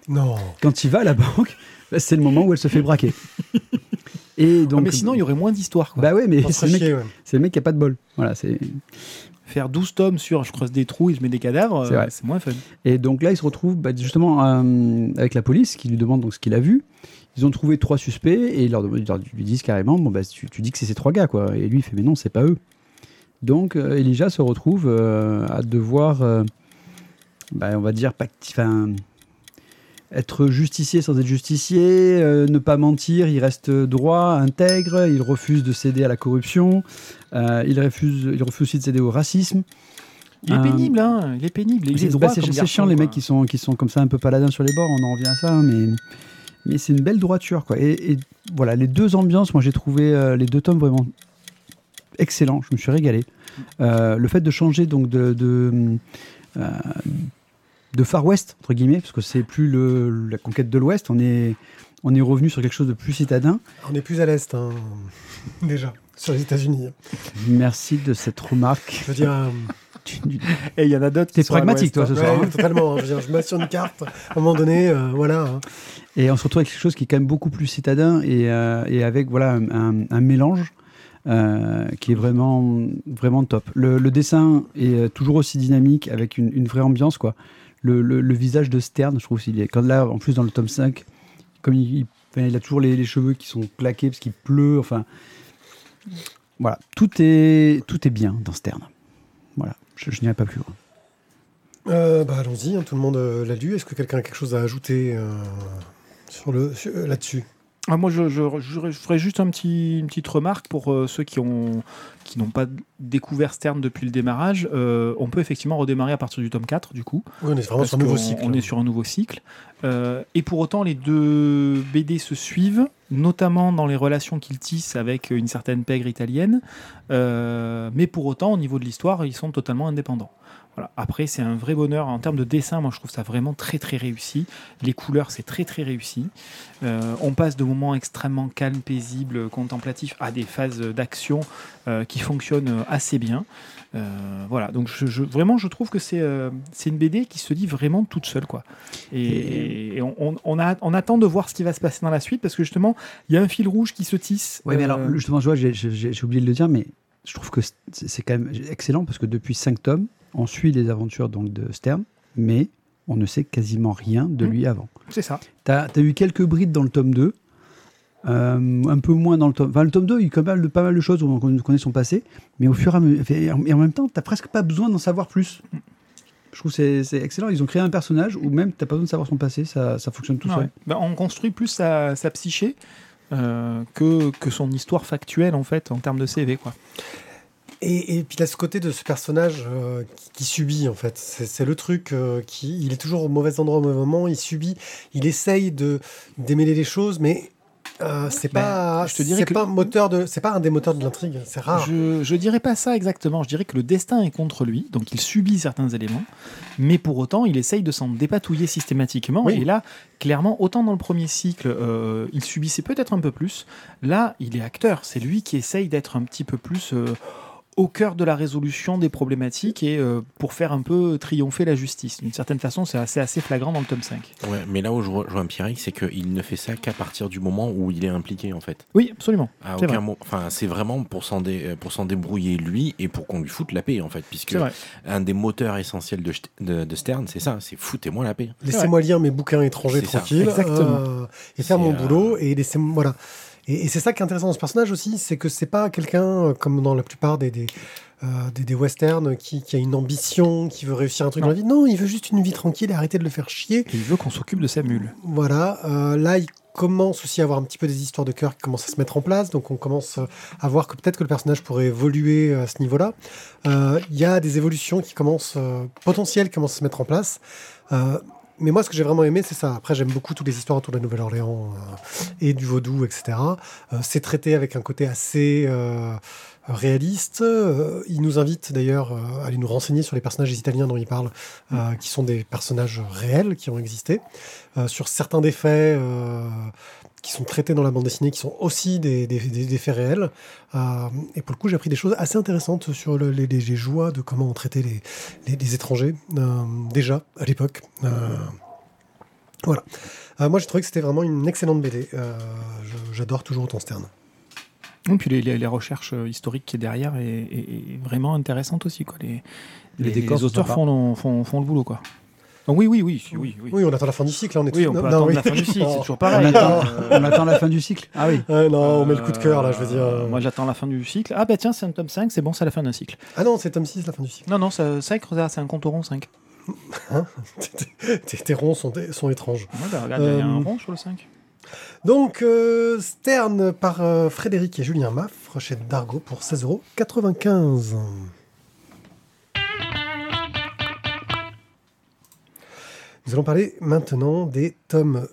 Non. quand il va à la banque, bah, c'est le moment où elle se fait braquer. Et donc, Ah, mais sinon, il y aurait moins d'histoires. bah ouais, mais c'est le, mec, chier, ouais. c'est le mec qui a pas de bol. Voilà, c'est. Faire 12 tomes sur je creuse des trous et je mets des cadavres, C'est euh, c'est moins fun. Et donc là, il se retrouve bah, justement euh, avec la police qui lui demande donc ce qu'il a vu. Ils ont trouvé trois suspects et ils leur, demandent- ils leur- lui disent carrément bon, bah, tu, tu dis que c'est ces trois gars. quoi. Et lui, il fait mais non, c'est pas eux. Donc euh, Elijah se retrouve euh, à devoir, euh, bah, on va dire, enfin, être justicier sans être justicier, euh, ne pas mentir, il reste droit, intègre, il refuse de céder à la corruption, euh, il, refuse, il refuse aussi de céder au racisme. Il est Euh, pénible, hein. Il est pénible. Il est c'est droit chiant les mecs qui sont, qui sont comme ça un peu paladins sur les bords, on en revient à ça, hein, mais, mais c'est une belle droiture. Quoi. Et, et voilà, les deux ambiances, moi j'ai trouvé les deux tomes vraiment excellents, je me suis régalé. Euh, le fait de changer donc de, de, euh, de Far West, entre guillemets, parce que c'est plus le, la conquête de l'Ouest, on est, on est revenu sur quelque chose de plus citadin. On est plus à l'est, hein, déjà, sur les États-Unis. Merci de cette remarque. Je veux dire, euh, Et il y en a d'autres qui T'es pragmatique, toi, l'ouest, ce hein. soir. ouais, hein. totalement. hein. Je veux dire, je mets sur une carte. À un moment donné, euh, voilà. hein. Et on se retrouve avec quelque chose qui est quand même beaucoup plus citadin et, euh, et avec voilà un, un- un mélange euh, qui est vraiment, vraiment top. Le, dessin est euh, toujours aussi dynamique avec une, vraie ambiance. Quoi. Le, visage de Stern, je trouve qu'il est. Quand là, en plus, dans le tome 5, comme il, il- il a toujours les, cheveux qui sont claqués parce qu'il pleut. Enfin, voilà, tout est, tout est bien dans Stern. Voilà, je, je n'irai pas plus loin. Euh, bah, allons-y, hein, tout le monde l'a lu. Est-ce que quelqu'un a quelque chose à ajouter sur le là-dessus? Ah, moi, je, je, je- je ferais juste un petit, une petite remarque pour euh, ceux qui ont qui n'ont pas découvert Stern depuis le démarrage. Euh, on peut effectivement redémarrer à partir du tome 4, du coup. Oui, on est vraiment sur un nouveau cycle. On est sur un nouveau cycle. Euh, et pour autant, les deux BD se suivent, notamment dans les relations qu'ils tissent avec une certaine pègre italienne. Mais pour autant, au niveau de l'histoire, ils sont totalement indépendants. Voilà. Après, c'est un vrai bonheur. En termes de dessin, moi, je trouve ça vraiment très, très réussi. Les couleurs, c'est très, très réussi. Euh, on passe de moments extrêmement calmes, paisibles, contemplatifs, à des phases d'action euh, qui fonctionnent assez bien. Euh, voilà, donc je, je- vraiment, je trouve que c'est euh, une BD qui se lit vraiment toute seule. Quoi. Et, et on, on- on a, on attend de voir ce qui va se passer dans la suite parce que justement, il y a un fil rouge qui se tisse. Ouais, mais alors, justement, je vois, j'ai- oublié de le dire, mais je trouve que c'est c'est quand même excellent parce que depuis 5 tomes, on suit les aventures donc, de Stern, mais on ne sait quasiment rien de Mm. lui avant. c'est ça. Tu as, eu quelques brides dans le tome 2, euh, un peu moins dans le tome. Enfin, le tome 2, il y a quand même pas mal de choses où on connaît son passé, mais au fur et à mesure. Et en même temps, tu presque pas besoin d'en savoir plus. Je trouve que c'est- excellent. Ils ont créé un personnage où même tu pas besoin de savoir son passé, ça, ça fonctionne tout Ouais. seul. Ben, on construit plus sa, sa psyché euh, que, que son histoire factuelle en fait en termes de CV. Quoi. Et, et puis il a ce côté de ce personnage euh, qui, qui subit en fait. C'est le truc euh, qui, il est toujours au mauvais endroit au mauvais moment. Il subit, il essaye de démêler les choses, mais euh, c'est Ben, pas, je te dirais que- pas un moteur de, c'est pas un des moteurs de l'intrigue. C'est rare. Je, je dirais pas ça exactement. Je dirais que le destin est contre lui, donc il subit certains éléments, mais pour autant, il essaye de s'en dépatouiller systématiquement. Oui. Et là, clairement, autant dans le premier cycle, euh, il subissait peut-être un peu plus. Là, il est acteur. C'est lui qui essaye d'être un petit peu plus euh, au cœur de la résolution des problématiques et euh, pour faire un peu triompher la justice. D'une certaine façon, c'est assez, assez flagrant dans le tome 5. Ouais, mais là où je rejoins Pierrick, c'est qu'il ne fait ça qu'à partir du moment où il est impliqué, en fait. Oui, absolument. À C'est aucun vrai. mo- Enfin, c'est vraiment pour s'en dé- pour s'en débrouiller lui et pour qu'on lui foute la paix, en fait. Puisque C'est vrai. un des moteurs essentiels de, St- de, de Stern, c'est ça, c'est foutez-moi la paix. Laissez-moi lire mes bouquins étrangers C'est ça. tranquilles Exactement. euh, et faire C'est, mon euh, boulot et voilà. Et, et c'est ça qui est intéressant dans ce personnage aussi, c'est que c'est pas quelqu'un euh, comme dans la plupart des des, euh, des, des westerns qui, qui a une ambition, qui veut réussir un truc Non. dans la vie. Non, il veut juste une vie tranquille et arrêter de le faire chier. Et il veut qu'on s'occupe de sa mule. Voilà, euh, là il commence aussi à avoir un petit peu des histoires de cœur qui commencent à se mettre en place, donc on commence à voir que peut-être que le personnage pourrait évoluer à ce niveau-là. Euh, Il y a des évolutions qui commencent, euh, potentielles qui commencent à se mettre en place. Euh, mais moi, ce que j'ai vraiment aimé, c'est ça. Après, j'aime beaucoup toutes les histoires autour de la Nouvelle-Orléans euh, et du vaudou, etc. Euh, c'est traité avec un côté assez euh, réaliste. Euh, il nous invite d'ailleurs euh, à aller nous renseigner sur les personnages italiens dont il parle, euh, qui sont des personnages réels qui ont existé, sur certains des faits qui sont traités dans la bande dessinée, qui sont aussi des, des- des- des faits réels. Euh, et pour le coup, j'ai appris des choses assez intéressantes sur le- les, les- joies de comment on traitait les, les- les étrangers, euh, déjà à l'époque. Euh, voilà. Moi, j'ai trouvé que c'était vraiment une excellente BD. J'adore toujours autant Stern. Et puis les, les- les recherches euh, historiques qui est derrière est, est- est vraiment intéressante aussi. Quoi. Les, Les les, décors auteurs font, font, font le boulot. Quoi. Donc oui, oui, oui, oui, oui. Oui, on attend la fin du cycle. là, On est Oui, on peut non, attendre oui. la fin du cycle, c'est toujours On pareil. attend, Euh, on attend la fin du cycle. Ah oui. Non, on met le coup de cœur là, je veux dire. euh, Moi j'attends la fin du cycle. Ah bah tiens, c'est un tome 5, c'est bon, c'est la fin d'un cycle. Ah non, c'est tome 6, la fin du cycle. Non, non, ça- 5, regarde, c'est un compte au rond 5. tes, tes ronds sont, sont étranges. Ouais, bah, regarde, il y a- il y a un Euh, rond sur le 5. Donc, euh, Stern par euh, Frédéric et Julien Maffre chez Dargo pour 16,95€. Nous allons parler maintenant des tomes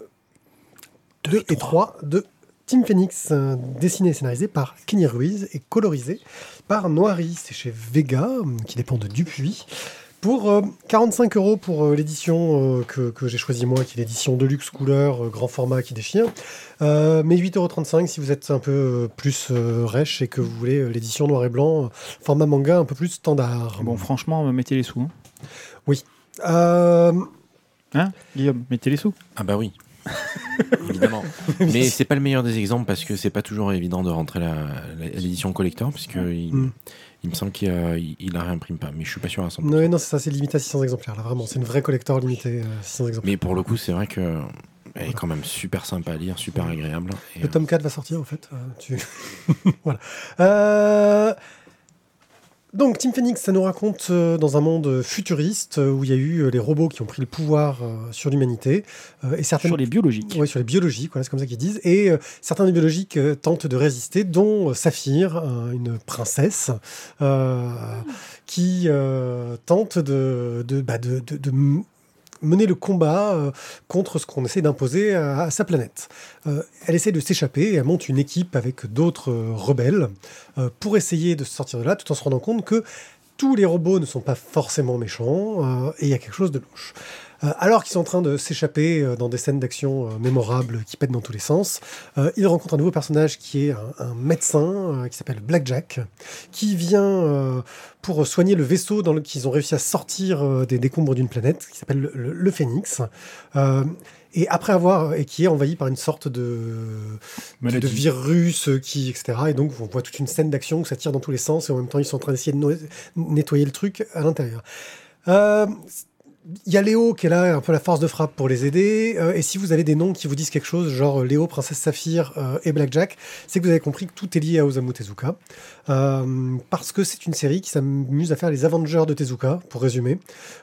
2 et 3 de Team Phoenix, euh, dessiné et scénarisé par Kenny Ruiz et colorisé par Noiry. C'est chez Vega, qui dépend de Dupuis. Pour euh, 45 euros pour euh, l'édition euh, que, que j'ai choisi moi, qui est l'édition Deluxe couleur, euh, grand format qui déchire. Euh, mais 8,35 euros si vous êtes un peu euh, plus euh, rêche et que vous voulez euh, l'édition noir et blanc, euh, format manga un peu plus standard. Bon, franchement, mettez les sous. Hein, Euh, Hein, Guillaume, mettez les sous. Ah bah oui. Évidemment. Mais c'est pas le meilleur des exemples parce que c'est pas toujours évident de rentrer l'édition collector parce que il, Mm. il me semble qu'il a, il la réimprime pas. Mais je suis pas sûr à 100%. non, non, c'est ça, c'est limité à 600 exemplaires, là, vraiment. C'est une vraie collector limitée à 600 exemplaires. Mais pour le coup, c'est vrai que elle est quand même super sympa à lire, super agréable. Et, Le tome 4 va sortir, en fait. euh, tu... voilà. Euh, Donc, Team Phoenix, ça nous raconte euh, dans un monde futuriste euh, où il y a eu euh, les robots qui ont pris le pouvoir sur l'humanité et certaines Sur les biologiques. Ouais, sur les biologiques, voilà, c'est comme ça qu'ils disent. Et certains des biologiques tentent de résister, dont Saphir, une princesse, qui tente de, de, bah, de, de- de m- mener le combat euh, contre ce qu'on essaie d'imposer à, sa planète. Euh, elle essaie de s'échapper et elle monte une équipe avec d'autres euh, rebelles pour essayer de sortir de là, tout en se rendant compte que tous les robots ne sont pas forcément méchants et il y a quelque chose de louche. Euh, alors qu'ils sont en train de s'échapper euh, dans des scènes d'action euh, mémorables qui pètent dans tous les sens, ils rencontrent un nouveau personnage qui est un, un médecin qui s'appelle Blackjack, qui vient pour soigner le vaisseau dans lequel ils ont réussi à sortir des décombres d'une planète, qui s'appelle le, le-. Euh, et après avoir et qui est envahi par une sorte de, virus qui etc et donc on voit toute une scène d'action où ça tire dans tous les sens et en même temps ils sont en train d'essayer de no- nettoyer le truc à l'intérieur. Euh, il y a Léo qui est là, un peu la force de frappe pour les aider. euh, et si vous avez des noms qui vous disent quelque chose, genre Léo, Princesse Saphir euh, et Blackjack, c'est que vous avez compris que tout est lié à Osamu Tezuka. Euh, parce que c'est une série qui s'amuse à faire les Avengers de Tezuka, pour résumer.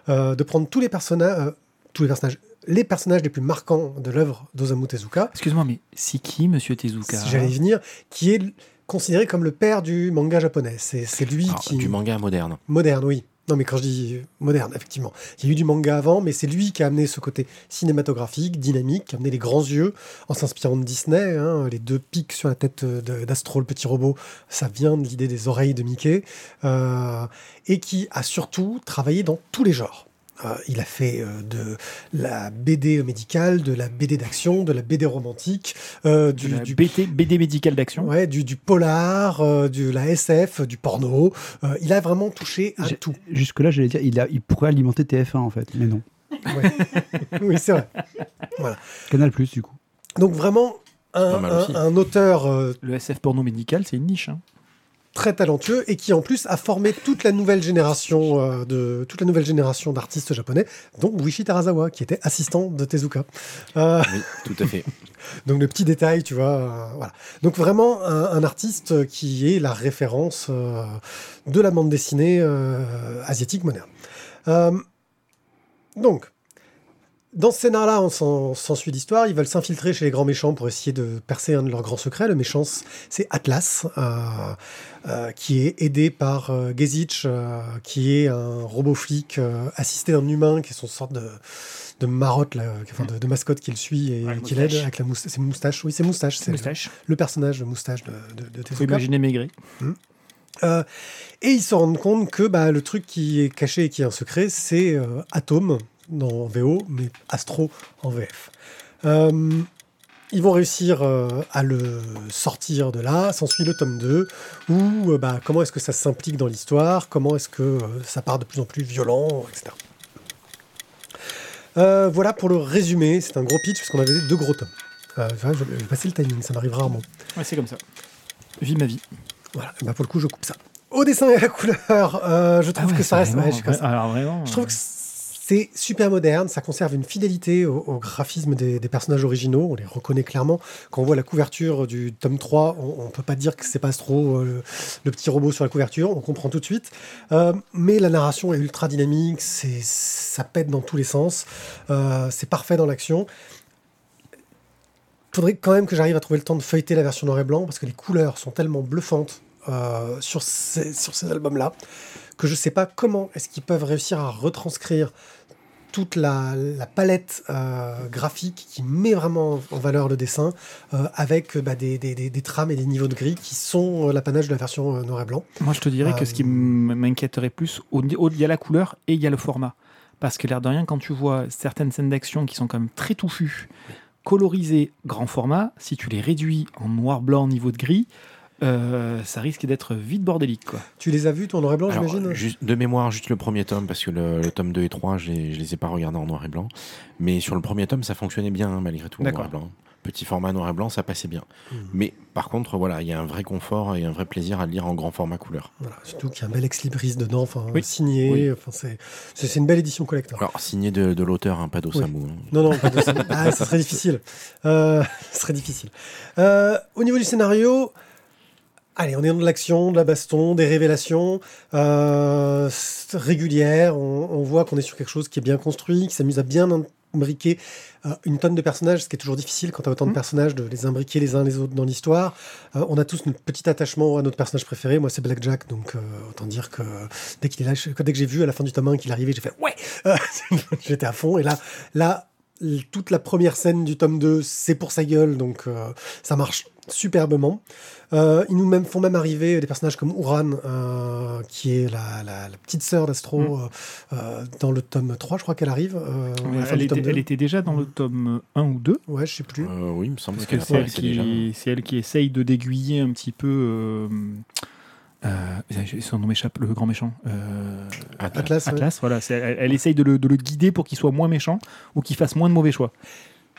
Euh, de prendre tous les personnages, euh, tous les personnages, les personnages les plus marquants de l'œuvre d'Osamu Tezuka, Excuse-moi, mais c'est qui, Monsieur Tezuka? Si j'allais y venir, qui est considéré comme le père du manga japonais. C'est c'est lui Alors, qui... Du manga moderne. Moderne, oui. Non, mais quand je dis moderne, effectivement. Il y a eu du manga avant, mais c'est lui qui a amené ce côté cinématographique, dynamique, qui a amené les grands yeux en s'inspirant de Disney. hein, les deux pics sur la tête de- d'Astro, le petit robot, ça vient de l'idée des oreilles de Mickey. euh, et qui a surtout travaillé dans tous les genres. Euh, il a fait euh, de la BD médicale, de la BD d'action, de la BD romantique, euh, du, BT, BD médical d'action. Ouais, du, du polar, euh, de la SF, du porno. Euh, il a vraiment touché à J'ai- tout. Jusque-là, j'allais dire, il, a, il pourrait alimenter TF1 en fait, mais non. Ouais. oui, c'est vrai. Canal Plus du coup. Donc vraiment un, auteur euh, Le SF porno médical, c'est une niche. hein. Très talentueux et qui en plus a formé toute la nouvelle génération euh, de toute la nouvelle génération d'artistes japonais, dont Wishi Tarazawa, qui était assistant de Tezuka. Euh, Oui, tout à fait. donc le petit détail, tu vois. euh, voilà. Donc vraiment un, un artiste qui est la référence de la bande dessinée asiatique moderne. Donc, dans ce scénar-là, on s'en- s'ensuit l'histoire. Ils veulent s'infiltrer chez les grands méchants pour essayer de percer un de leurs grands secrets. Le méchant, c'est Atlas, euh, euh, qui est aidé par euh, Gezich, euh, qui est un robot flic assisté d'un humain, qui est son sorte de, de marotte, là, enfin de, de mascotte qui le suit et Ouais, qui l'aide avec la moustache. C'est moustache, oui, c'est moustache. C'est le, Moustache. le personnage de moustache de, de, de Tezuka. imaginer Maigret. Euh, et ils se rendent compte que bah, le truc qui est caché et qui est un secret, c'est euh, Dans VO, mais Astro en VF. Euh, ils vont réussir euh, à le sortir de là. S'ensuit le tome 2, où euh, bah, comment est-ce que ça s'implique dans l'histoire, comment est-ce que ça part de plus en plus violent, etc. Voilà pour le résumé. C'est un gros pitch, parce qu'on avait deux gros tomes. Je vais passer le timing, ça m'arrive rarement. Ouais, c'est comme ça. Vis ma vie. Voilà, bah pour le coup, je coupe ça. Au dessin et à la couleur, je trouve Ah que ça reste. ouais, je trouve que super moderne, ça conserve une fidélité au, graphisme des, personnages originaux, on les reconnaît clairement. Quand on voit la couverture du tome 3, on ne peut pas dire que c'est pas trop euh, le, petit robot sur la couverture, on comprend tout de suite. Euh, mais la narration est ultra dynamique, ça pète dans tous les sens, euh, c'est parfait dans l'action. faudrait quand même que j'arrive à trouver le temps de feuilleter la version noir et blanc parce que les couleurs sont tellement bluffantes sur ces, albums-là que je sais pas comment est-ce qu'ils peuvent réussir à retranscrire toute la, la palette euh, graphique qui met vraiment en valeur le dessin euh, avec bah, des, des- des- des trames et des niveaux de gris qui sont euh, l'apanage de la version euh, noir et blanc. Moi, je te dirais que ce qui Euh, m'inquiéterait plus, il y a la couleur et il y a le format. Parce que l'air de rien, quand tu vois certaines scènes d'action qui sont quand même très touffues, colorisées grand format, si tu les réduis en noir-blanc niveau de gris, euh, ça risque d'être vite bordélique. Quoi. Tu les as vus, toi, en noir et blanc, j'imagine juste, de mémoire, juste le premier tome, parce que le, le tome 2 et 3, je les, je les ai pas regardés en noir et blanc. Mais sur le premier tome, ça fonctionnait bien, hein, malgré tout, en noir et blanc. Petit format noir et blanc, ça passait bien. Mhm. Mais par contre, voilà, il y a un vrai confort et un vrai plaisir à le lire en grand format couleur. Voilà, surtout qu'il y a un bel ex-libris dedans, enfin, Oui. signé. Oui. Enfin, c'est, une belle édition collector. Alors, signé de, de l'auteur, hein, pas d'Osamu. hein. Non, non, pas ça. Ah, ça serait difficile. Euh, ça serait difficile. Euh, au niveau du scénario, Allez, on est dans de l'action, de la baston, des révélations euh, régulières. On, on voit qu'on est sur quelque chose qui est bien construit, qui s'amuse à bien imbriquer euh, une tonne de personnages, ce qui est toujours difficile quand tu as autant de Mhm. personnages, de les imbriquer les uns les autres dans l'histoire. Euh, on a tous notre petit attachement à notre personnage préféré. Moi, c'est Blackjack, donc autant dire que dès qu'il est là, je- dès que j'ai vu à la fin du tome 1 qu'il arrivait, j'ai fait ouais, j'étais à fond. Et là, là, toute la première scène du tome 2, c'est pour sa gueule, donc euh, ça marche superbement. Euh, ils nous même, font même arriver des personnages comme Uran, euh, qui est la, la- la petite sœur d'Astro, Mm. dans le tome 3, je crois qu'elle arrive. euh, elle, était, 2. elle était déjà dans le tome 1 ou 2. Ouais, je sais plus. Euh, oui, il me semble c'est elle, déjà. qui, elle qui essaye de d'aiguiller un petit peu. Euh, son nom m'échappe, le grand méchant. Euh, Atlas. Atlas, ouais. Atlas, voilà. Elle, elle essaye de le, de le guider pour qu'il soit moins méchant ou qu'il fasse moins de mauvais choix.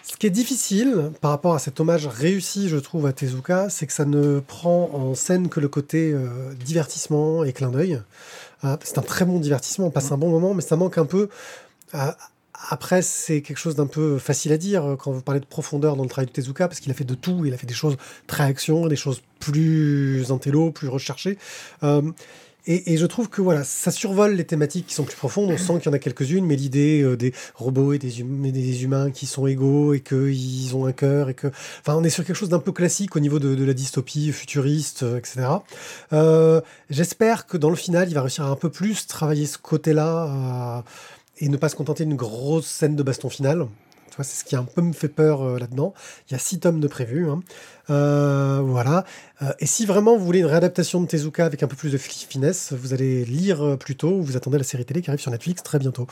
Ce qui est difficile par rapport à cet hommage réussi, je trouve, à Tezuka, c'est que ça ne prend en scène que le côté euh, divertissement et clin d'œil. Euh, c'est un très bon divertissement, on passe un bon moment, mais ça manque un peu. euh, après, c'est quelque chose d'un peu facile à dire euh, quand vous parlez de profondeur dans le travail de Tezuka, parce qu'il a fait de tout. Il a fait des choses très action, des choses plus intello, plus recherchées. Euh, et, je trouve que voilà, ça survole les thématiques qui sont plus profondes. On sent qu'il y en a quelques-unes, mais l'idée euh, des robots et des, hum- et des humains qui sont égaux et qu'ils ont un cœur et que, enfin, on est sur quelque chose d'un peu classique au niveau de, la dystopie futuriste, etc. J'espère que dans le final, il va réussir à un peu plus travailler ce côté-là et ne pas se contenter d'une grosse scène de baston finale. Tu vois, c'est ce qui a un peu me fait peur euh, là-dedans. Il y a six tomes de prévus. hein. Euh, voilà. Euh, et si vraiment vous voulez une réadaptation de Tezuka avec un peu plus de fi- finesse, vous allez lire euh, plutôt ou vous attendez la série télé qui arrive sur Netflix très bientôt.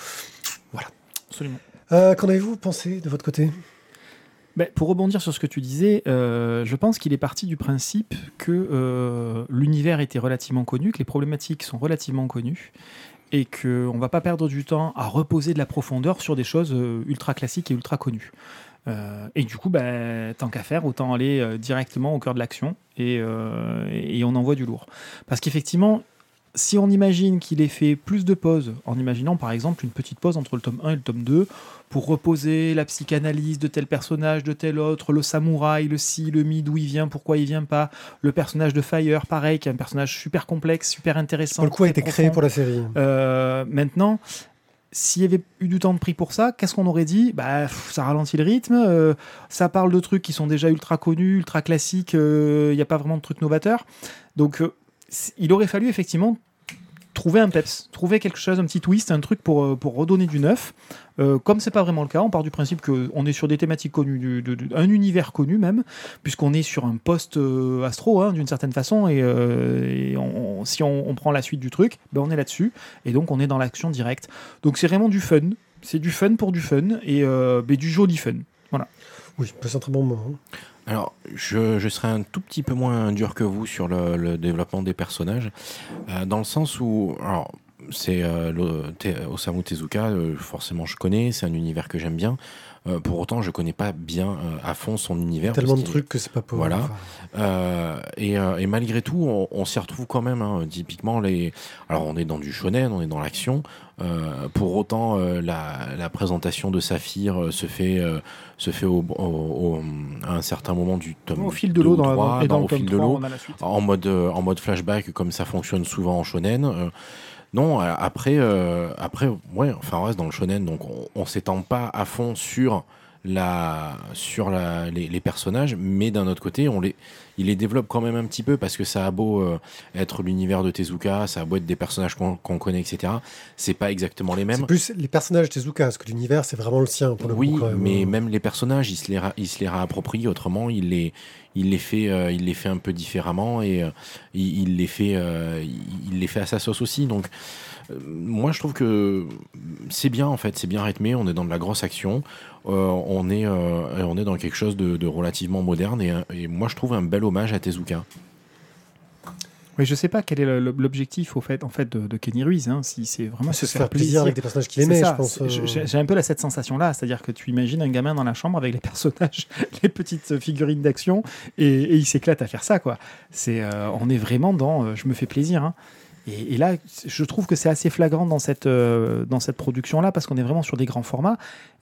Absolument. Euh, Qu'en avez-vous pensé de votre côté? Ben, pour rebondir sur ce que tu disais, euh, je pense qu'il est parti du principe que euh, l'univers était relativement connu, que les problématiques sont relativement connues, et qu'on ne va pas perdre du temps à reposer de la profondeur sur des choses euh, ultra classiques et ultra connues. Euh, et du coup, ben, tant qu'à faire, autant aller euh, directement au cœur de l'action et, euh, et on envoie du lourd. Parce qu'effectivement, si on imagine qu'il ait fait plus de pauses, en imaginant par exemple une petite pause entre le tome 1 et le tome 2, pour reposer la psychanalyse de tel personnage, de tel autre, le samouraï, le si, le mi, d'où il vient, pourquoi il vient pas, le personnage de Fire, pareil, qui est un personnage super complexe, super intéressant. Pour le coup, a été créé pour la série. Euh, maintenant, s'il y avait eu du temps de prix pour ça, qu'est-ce qu'on aurait dit? Bah, Ça ralentit le rythme, euh, ça parle de trucs qui sont déjà ultra connus, ultra classiques, il n'y a pas vraiment de trucs novateurs. Donc, euh, il aurait fallu effectivement trouver un peps, trouver quelque chose, un petit twist, un truc pour, euh, pour redonner du neuf. Euh, comme c'est pas vraiment le cas, on part du principe qu'on est sur des thématiques connues, de- un univers connu même, puisqu'on est sur un poste euh, astro hein, d'une certaine façon, et, euh, si on, on prend la suite du truc, ben on est là-dessus, et donc on est dans l'action directe. Donc c'est vraiment du fun, c'est du fun pour du fun, et ben, du joli fun. Oui, c'est un très bon moment. Alors, je, serais un tout petit peu moins dur que vous sur le, le développement des personnages, euh, dans le sens où, alors, c'est euh, Osamu Tezuka, euh, forcément je connais, c'est un univers que j'aime bien. Euh, pour autant, je connais pas bien euh, à fond son univers. Tellement de trucs que c'est pas pour. Voilà. Euh, et, euh, et malgré tout, on, on s'y retrouve quand même. hein. typiquement, les. Alors, on est dans du shonen, on est dans l'action. Euh, pour autant, euh, la, la présentation de Saphir euh, se fait, euh, se fait au, au- au- à un certain moment du tome. Au fil de 2 l'eau, dans, la- 3, et dans, au fil de 3, l'eau, en mode, euh, en mode flashback, comme ça fonctionne souvent en shonen. Non, euh, après, euh, après, ouais, enfin, on reste dans le shonen, donc on, on s'étend pas à fond sur la, sur la, les personnages, mais d'un autre côté, on les, il les développe quand même un petit peu parce que ça a beau euh, être l'univers de Tezuka, ça a beau être des personnages qu'on connaît, etc. C'est pas exactement les mêmes. C'est plus les personnages de Tezuka, parce que l'univers, c'est vraiment le sien pour le Oui, coup. même. mais même les personnages, il se les, il se les réapproprie. Autrement, il les, il les fait, euh, il les fait un peu différemment et euh, il, il les fait, il, il les fait à sa sauce aussi. Donc, moi, je trouve que c'est bien en fait, c'est bien rythmé. On est dans de la grosse action. Euh, on est, euh, on est dans quelque chose de, de relativement moderne et, moi, je trouve un bel hommage à Tezuka. Oui, je sais pas quel est l'objectif au fait, en fait de, de Kenny Ruiz, hein, si c'est vraiment se faire plaisir avec des personnages qu'il aimait, ça, je pense. euh. J'ai un peu cette sensation-là, c'est-à-dire que tu imagines un gamin dans la chambre avec les personnages, les petites figurines d'action, et, et il s'éclate à faire ça, quoi. C'est, euh, on est vraiment dans, euh, je me fais plaisir. hein. Et, et là, je trouve que c'est assez flagrant dans cette, euh, dans cette production-là, parce qu'on est vraiment sur des grands formats,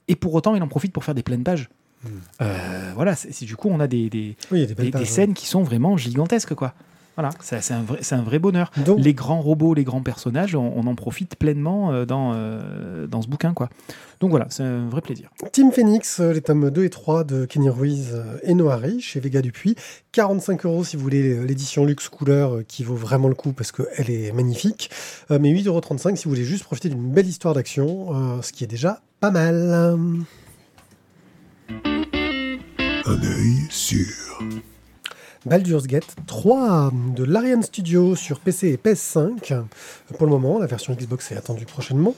et pour autant, il en profite pour faire des pleines pages. Hmm. Euh, voilà, c'est du coup, on a des, des, Oui, des pages, scènes qui sont vraiment gigantesques, quoi. Voilà, c'est un, vrai- c'est un vrai bonheur. Donc, Les grands robots, les grands personnages, on, on en profite pleinement euh, dans, euh, dans ce bouquin. quoi. Donc voilà, c'est un vrai plaisir. Team Phoenix, euh, les tomes 2 et 3 de Kenny Ruiz et Noari chez Vega Dupuis. 45 euros si vous voulez l'édition luxe couleur qui vaut vraiment le coup parce qu'elle est magnifique. Mais 8,35 euros si vous voulez juste profiter d'une belle histoire d'action, ce qui est déjà pas mal. Un œil sûr. Baldur's Gate 3 de l'Ariane Studio sur PC et PS5 euh, pour le moment. La version Xbox est attendue prochainement.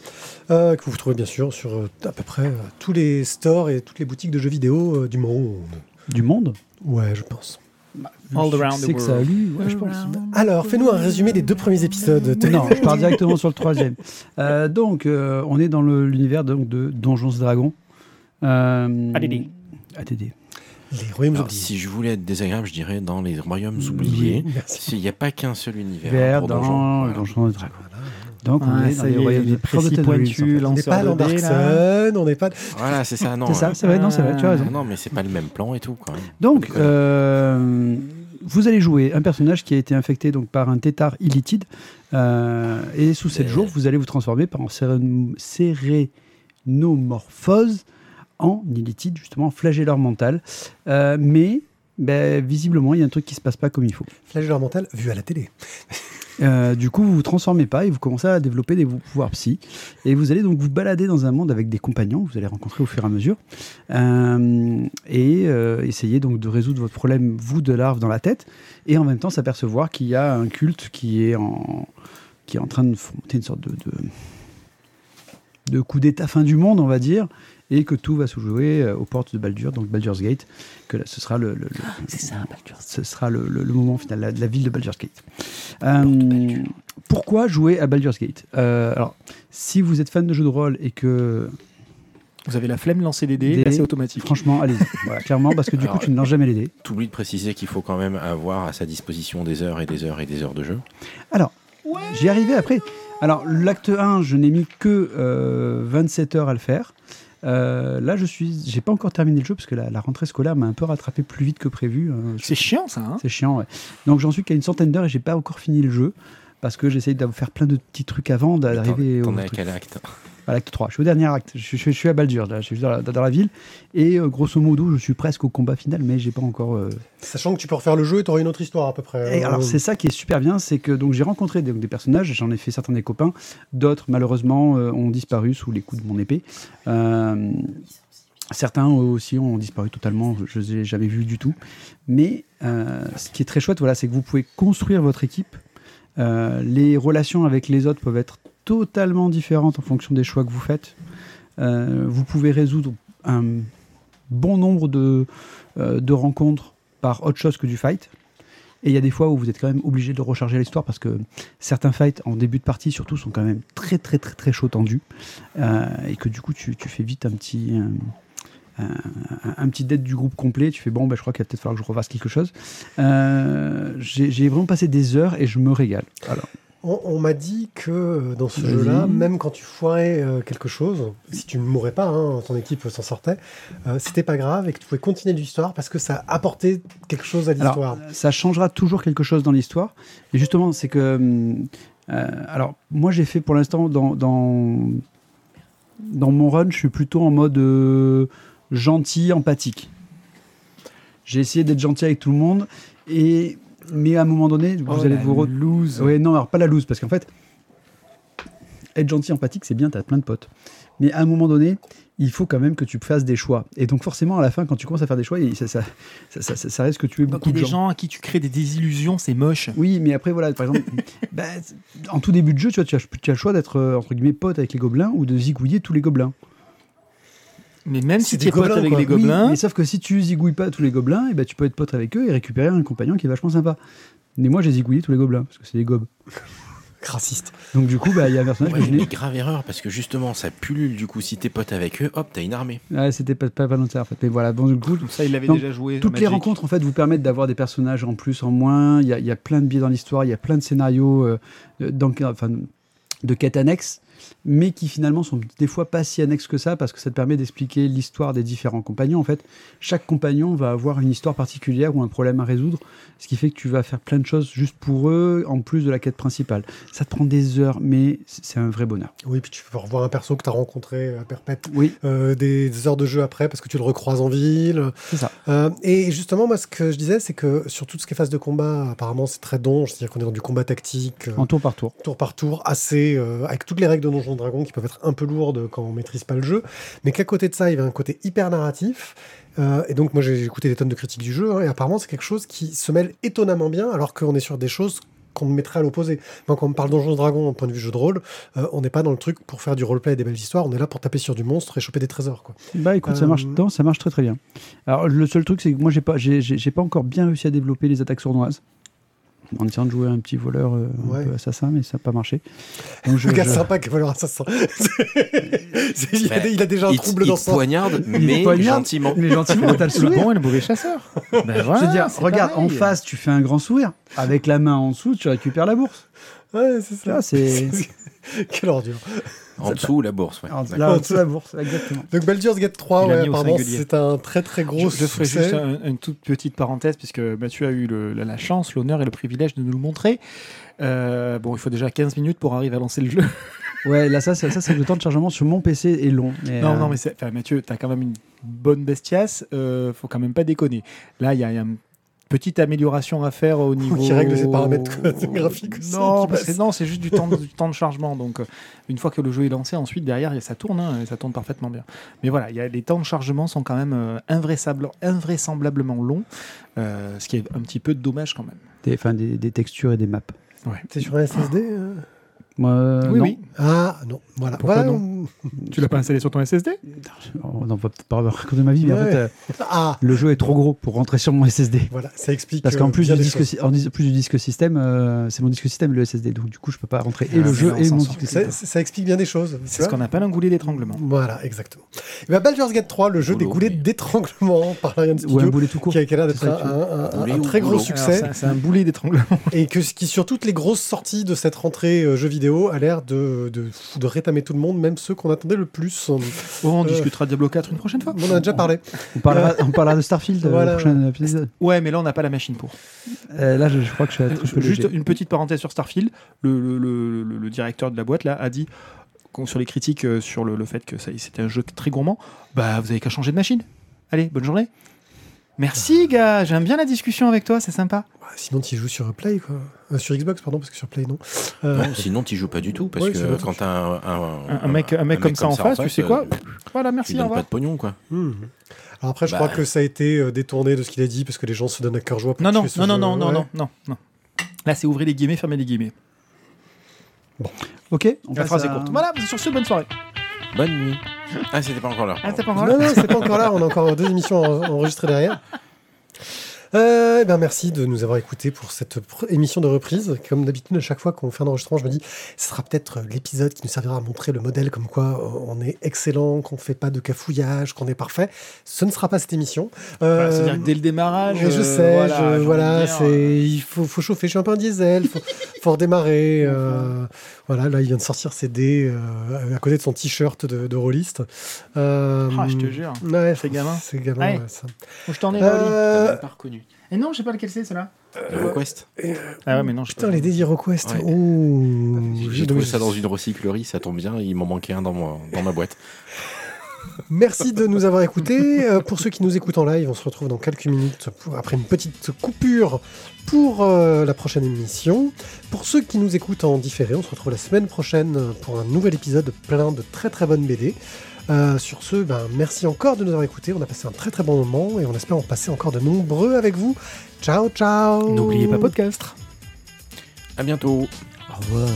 euh, que vous trouvez bien sûr sur euh, à peu près euh, tous les stores et toutes les boutiques de jeux vidéo euh, du monde. Du monde? Ouais, je pense. All around the sais que ça a world. lu, ouais, je pense. Alors, fais-nous un résumé des deux premiers épisodes. Non, je pars directement sur le troisième. Euh, donc, euh, on est dans l'univers donc, de Donjons et Dragons. Euh, ADD. ADD. Les royaumes Alors, oubliés. si je voulais être désagréable, je dirais dans les royaumes oubliés. S'il n'y a pas qu'un seul univers Vert dans Dragons. Donc, on Ah, est dans les royaumes il est de précis, en. On n'est pas de dans dés, là. Darkson, on n'est pas. Voilà, c'est ça. Non, C'est ça, c'est vrai, non, c'est vrai, tu as raison. Non, mais c'est pas le même plan et tout. Quand même. Donc, euh, vous allez jouer un personnage qui a été infecté donc, par un tétard illitide. euh, et sous 7 Mais- jours, vous allez vous transformer par séréno- sérénomorphose en illitide, justement, flagelleur mental. Euh, mais, ben, visiblement, il y a un truc qui se passe pas comme il faut. Flagelleur mental vu à la télé. Euh, du coup, vous vous transformez pas et vous commencez à développer des pouvoirs psy. Et vous allez donc vous balader dans un monde avec des compagnons, que vous allez rencontrer au fur et à mesure, euh, et euh, essayer donc de résoudre votre problème, vous, de larve dans la tête, et en même temps s'apercevoir qu'il y a un culte qui est en, qui est en train de monter une sorte de, de, de coup d'état fin du monde, on va dire, et que tout va se jouer euh, aux portes de Baldur, donc Baldur's Gate, que là, ce sera le, le- le- C'est ça, Baldur. ce sera le, le- le moment final la- de la ville de Baldur's Gate. Euh, pourquoi jouer à Baldur's Gate? Euh, Alors, si vous êtes fan de jeux de rôle et que, Vous avez la flemme de lancer des dés, c'est automatique. franchement, allez-y. Voilà, clairement, parce que du Alors, coup, tu ne lances jamais les dés. T'oublies de préciser qu'il faut quand même avoir à sa disposition des heures et des heures et des heures de jeu. Alors, j'y arrivais après. Alors, l'acte 1, je n'ai mis que euh, 27 heures à le faire. Euh, là, je suis, j'ai pas encore terminé le jeu parce que la, la rentrée scolaire m'a un peu rattrapé plus vite que prévu. Euh, C'est chiant, ça. Hein C'est chiant, ouais. Donc j'en suis qu'à une centaine d'heures et j'ai pas encore fini le jeu parce que j'essaye de faire plein de petits trucs avant d'arriver T'en au as à quel à l'acte 3. Je suis au dernier acte. Je, suis- je suis à Baldur, là. Je suis dans la, dans la ville. Et euh, grosso modo, je suis presque au combat final, mais j'ai pas encore. euh, Sachant que tu peux refaire le jeu et tu auras une autre histoire à peu près. et Euh, alors c'est ça qui est super bien, c'est que donc j'ai rencontré des, des personnages, j'en ai fait certains des copains, d'autres malheureusement euh, ont disparu sous les coups de mon épée. Euh, certains aussi ont disparu totalement, je ne les ai jamais vus du tout. Mais euh, ce qui est très chouette, voilà, c'est que vous pouvez construire votre équipe. Euh, les relations avec les autres peuvent être totalement différentes en fonction des choix que vous faites. Euh, vous pouvez résoudre un bon nombre de, euh, de rencontres par autre chose que du fight. Et il y a des fois où vous êtes quand même obligé de recharger l'histoire parce que certains fights en début de partie surtout sont quand même très très très très chaud tendus Euh, et que du coup tu, tu fais vite un petit un, un- petit dette du groupe complet. Tu fais bon, bah, je crois qu'il va peut-être falloir que je refasse quelque chose. Euh, j'ai vraiment passé des heures et je me régale. Alors, On, on m'a dit que euh, dans ce jeu-là, même quand tu foirais euh, quelque chose, si tu ne mourais pas, hein, ton équipe s'en sortait, euh, c'était pas grave et que tu pouvais continuer l'histoire parce que ça apportait quelque chose à l'histoire. Ça changera toujours quelque chose dans l'histoire. Et justement, c'est que. euh, alors, moi, j'ai fait pour l'instant dans, dans, dans mon run, je suis plutôt en mode euh, gentil, empathique. J'ai essayé d'être gentil avec tout le monde. Et, mais à un moment donné, vous Oh, allez la vous. re- loose. Ouais, non, alors pas la loose, parce qu'en fait, être gentil, empathique, c'est bien, t'as plein de potes. Mais à un moment donné, il faut quand même que tu fasses des choix. Et donc, forcément, à la fin, quand tu commences à faire des choix, ça, ça, ça, ça- ça risque que tu aies Donc beaucoup il y a de des gens à qui tu crées des désillusions, c'est moche. oui, mais après, voilà, par exemple, bah, en tout début de jeu, tu, vois, tu, as, tu as le choix d'être, euh, entre guillemets, pote avec les gobelins ou de zigouiller tous les gobelins. Mais même si tu es pote avec quoi. les Oui, gobelins, mais sauf que si tu zigouilles pas tous les gobelins, et ben, tu peux être pote avec eux et récupérer un compagnon qui est vachement sympa. Mais moi, j'ai zigouillé tous les gobelins, parce que c'est des gobes. Raciste. Donc, du coup, bah, il y a un personnage Ouais, que je n'ai. grave erreur, parce que justement, ça pullule du coup. Si t'es pote avec eux, hop, t'as une armée. Ouais, c'était pas, pas volontaire, en fait. Mais voilà, bon, du coup, ça il l'avait déjà joué. Toutes les rencontres en fait vous permettent d'avoir des personnages en plus, en moins. Il y a, il y a plein de biais dans l'histoire, il y a plein de scénarios euh, dans, enfin, de quêtes annexes. Mais qui finalement sont des fois pas si annexes que ça, parce que ça te permet d'expliquer l'histoire des différents compagnons. En fait, chaque compagnon va avoir une histoire particulière ou un problème à résoudre, ce qui fait que tu vas faire plein de choses juste pour eux, en plus de la quête principale. Ça te prend des heures, mais c'est un vrai bonheur. Oui, puis tu peux revoir un perso que tu as rencontré à perpète Oui, euh, des, des heures de jeu après parce que tu le recroises en ville. c'est ça. Euh, et justement, moi, ce que je disais, c'est que sur tout ce qui est phase de combat, apparemment, c'est très donge, c'est-à-dire qu'on est dans du combat tactique, euh, En tour par tour. tour par tour, assez, euh, avec toutes les règles de Donjons et Dragons qui peuvent être un peu lourdes quand on maîtrise pas le jeu, mais qu'à côté de ça, il y avait un côté hyper narratif. Euh, et donc, moi, j'ai écouté des tonnes de critiques du jeu, hein, et apparemment, c'est quelque chose qui se mêle étonnamment bien, alors qu'on est sur des choses qu'on mettrait à l'opposé. Moi, quand on me parle Donjons et Dragons en point de vue jeu de rôle, euh, on n'est pas dans le truc pour faire du roleplay et des belles histoires, on est là pour taper sur du monstre et choper des trésors. Quoi. Bah écoute, ça Euh, marche. Non, ça marche très très bien. Alors le seul truc, c'est que moi j'ai pas, j'ai pas encore bien réussi à développer les attaques sournoises. En essayant de jouer un petit voleur euh, un Ouais. peu assassin, mais ça n'a pas marché. Donc je, Le gars je- sympa qui va leur assassin. C'est- il, a, Bah, il a déjà un trouble il dans son. poignarde, mais poignarde. gentiment. Mais gentiment, t'as le Le sourire. bon et le mauvais chasseur. ben voilà, je veux dire, regarde, en face, tu fais un grand sourire. Avec la main en dessous, tu récupères la bourse. Ouais, c'est ça. c'est. Quelle ordure. En dessous, la bourse. Ouais. D'accord. Là, en dessous, la bourse, exactement. Donc Baldur's Gate 3, Il l'a ouais, apparemment, c'est un très très Je, gros je ferai succès. juste un- une toute petite parenthèse, puisque Mathieu a eu le- la, la chance, l'honneur et le privilège de nous le montrer. Euh, bon, il faut déjà 15 minutes pour arriver à lancer le jeu. Ouais, là, ça, c'est- ça c'est le temps de chargement sur mon PC est long. mais, non, euh, non, mais Mathieu, t'as quand même une bonne bestiace. Euh, faut quand même pas déconner. Là, il y a, y a une petite amélioration à faire au niveau. qui règle ses paramètres graphiques aussi, Non, passe. non, c'est juste du temps, de- du temps de chargement. Donc, euh, une fois que le jeu est lancé, ensuite derrière, ça tourne, hein, et ça tourne parfaitement bien. Mais voilà, il y a, les temps de chargement sont quand même euh, invraisemblable- invraisemblablement longs, euh, ce qui est un petit peu dommage quand même. des, enfin, des, des textures et des maps. T'es sur un SSD euh? Euh, oui, non. oui. Ah, non, voilà. Pourquoi Voilà, non Tu l'as pas installé sur ton SSD On va peut-être pas raconter ma vie, mais en Ouais. fait, euh, Ah, le jeu est trop gros pour rentrer sur mon SSD. voilà, ça explique. Parce euh, qu'en plus, bien du disque, en dis- plus du disque système, euh, c'est mon disque système le SSD. Donc du coup, je peux pas rentrer et Ah, le jeu et mon disque Ça, système. ça explique bien des choses. C'est ce qu'on appelle un goulet d'étranglement. Voilà, exactement. Et ben Baldur's Gate 3, le jeu des goulets mais- d'étranglement par Larian Ou un Studio, boulet tout court. qui a, l'air d'être un, très gros succès. C'est- un boulet d'étranglement. et que, qui sur toutes les grosses sorties de cette rentrée euh, jeux vidéo a l'air de, de, de rétamer tout le monde, même ceux qu'on attendait le plus. On, Oh, on Euh, discutera de Diablo 4 une prochaine fois. on en a déjà parlé. On parlera, on parlera de Starfield euh, Voilà. au prochain épisode. Ouais, mais là, on n'a pas la machine pour. Euh, là, je, je crois que je suis un peu Juste léger. une petite parenthèse sur Starfield. Le, le- le- le- le directeur de la boîte là a dit sur les critiques euh, sur le, le fait que c'était un jeu très gourmand. Bah, vous avez qu'à changer de machine. Allez, bonne journée. Merci, gars. J'aime bien la discussion avec toi. C'est sympa. Ouais, Sinon, tu joues sur Play, quoi. Euh, sur Xbox, pardon, parce que sur Play, non. Euh, Non, sinon, tu joues pas du tout. Parce Ouais, que quand t'as un, un, Un, un mec, un mec comme ça en face, tu sais euh, quoi Voilà, Tu merci. lui Au pas de pognon, quoi. hmm. Alors après, je Bah. crois que ça a été euh, détourné de ce qu'il a dit, parce que les gens se donnent à cœur joie pour Non, non, ce non, non, jeu. non, non, Ouais. non, non, non. Là, c'est ouvrir les guillemets, fermer les guillemets. Ok, on La phrase à- est courte. Voilà, sur ce, bonne soirée. Bonne nuit. Ah, c'était pas encore là. Ah, t'as pas Non, encore non, c'est pas encore là. On a encore deux émissions en- enregistrées derrière. Euh, eh ben merci de nous avoir écoutés pour cette émission de reprise. Comme d'habitude, à chaque fois qu'on fait un enregistrement, je me dis, ce sera peut-être l'épisode qui nous servira à montrer le modèle comme quoi euh, on est excellent, qu'on fait pas de cafouillage, qu'on est parfait. Ce ne sera pas cette émission. Voilà, Euh, C'est-à-dire que dès le démarrage. je euh, sais, voilà, je- voilà, c'est, il faut, faut chauffer. Je suis un peu un diesel, faut, faut redémarrer. euh, voilà, là, il vient de sortir ses dés euh, à côté de son t-shirt de, de rôliste. Euh, Ah, je te jure. Ouais, C'est gamin. C'est gamin, Ouais. ouais, ça. Où je t'en ai, là, Oli Euh, T'as même pas reconnu. Et non, je sais pas lequel c'est, celle-là. Le Request. Ah ouais, mais non, je Putain, pas. les Daily Request. Ouais. Oh. J'ai trouvé ça dans une recyclerie, ça tombe bien. Il m'en manquait un dans, moi, dans ma boîte. Merci de nous avoir écoutés. Euh, pour ceux qui nous écoutent en live, on se retrouve dans quelques minutes pour- après une petite coupure pour euh, la prochaine émission. Pour ceux qui nous écoutent en différé, on se retrouve la semaine prochaine pour un nouvel épisode plein de très très bonnes BD. Euh, sur ce, ben, merci encore de nous avoir écoutés. On a passé un très très bon moment et on espère en passer encore de nombreux avec vous. Ciao, ciao. N'oubliez pas podcast. À bientôt. Au revoir.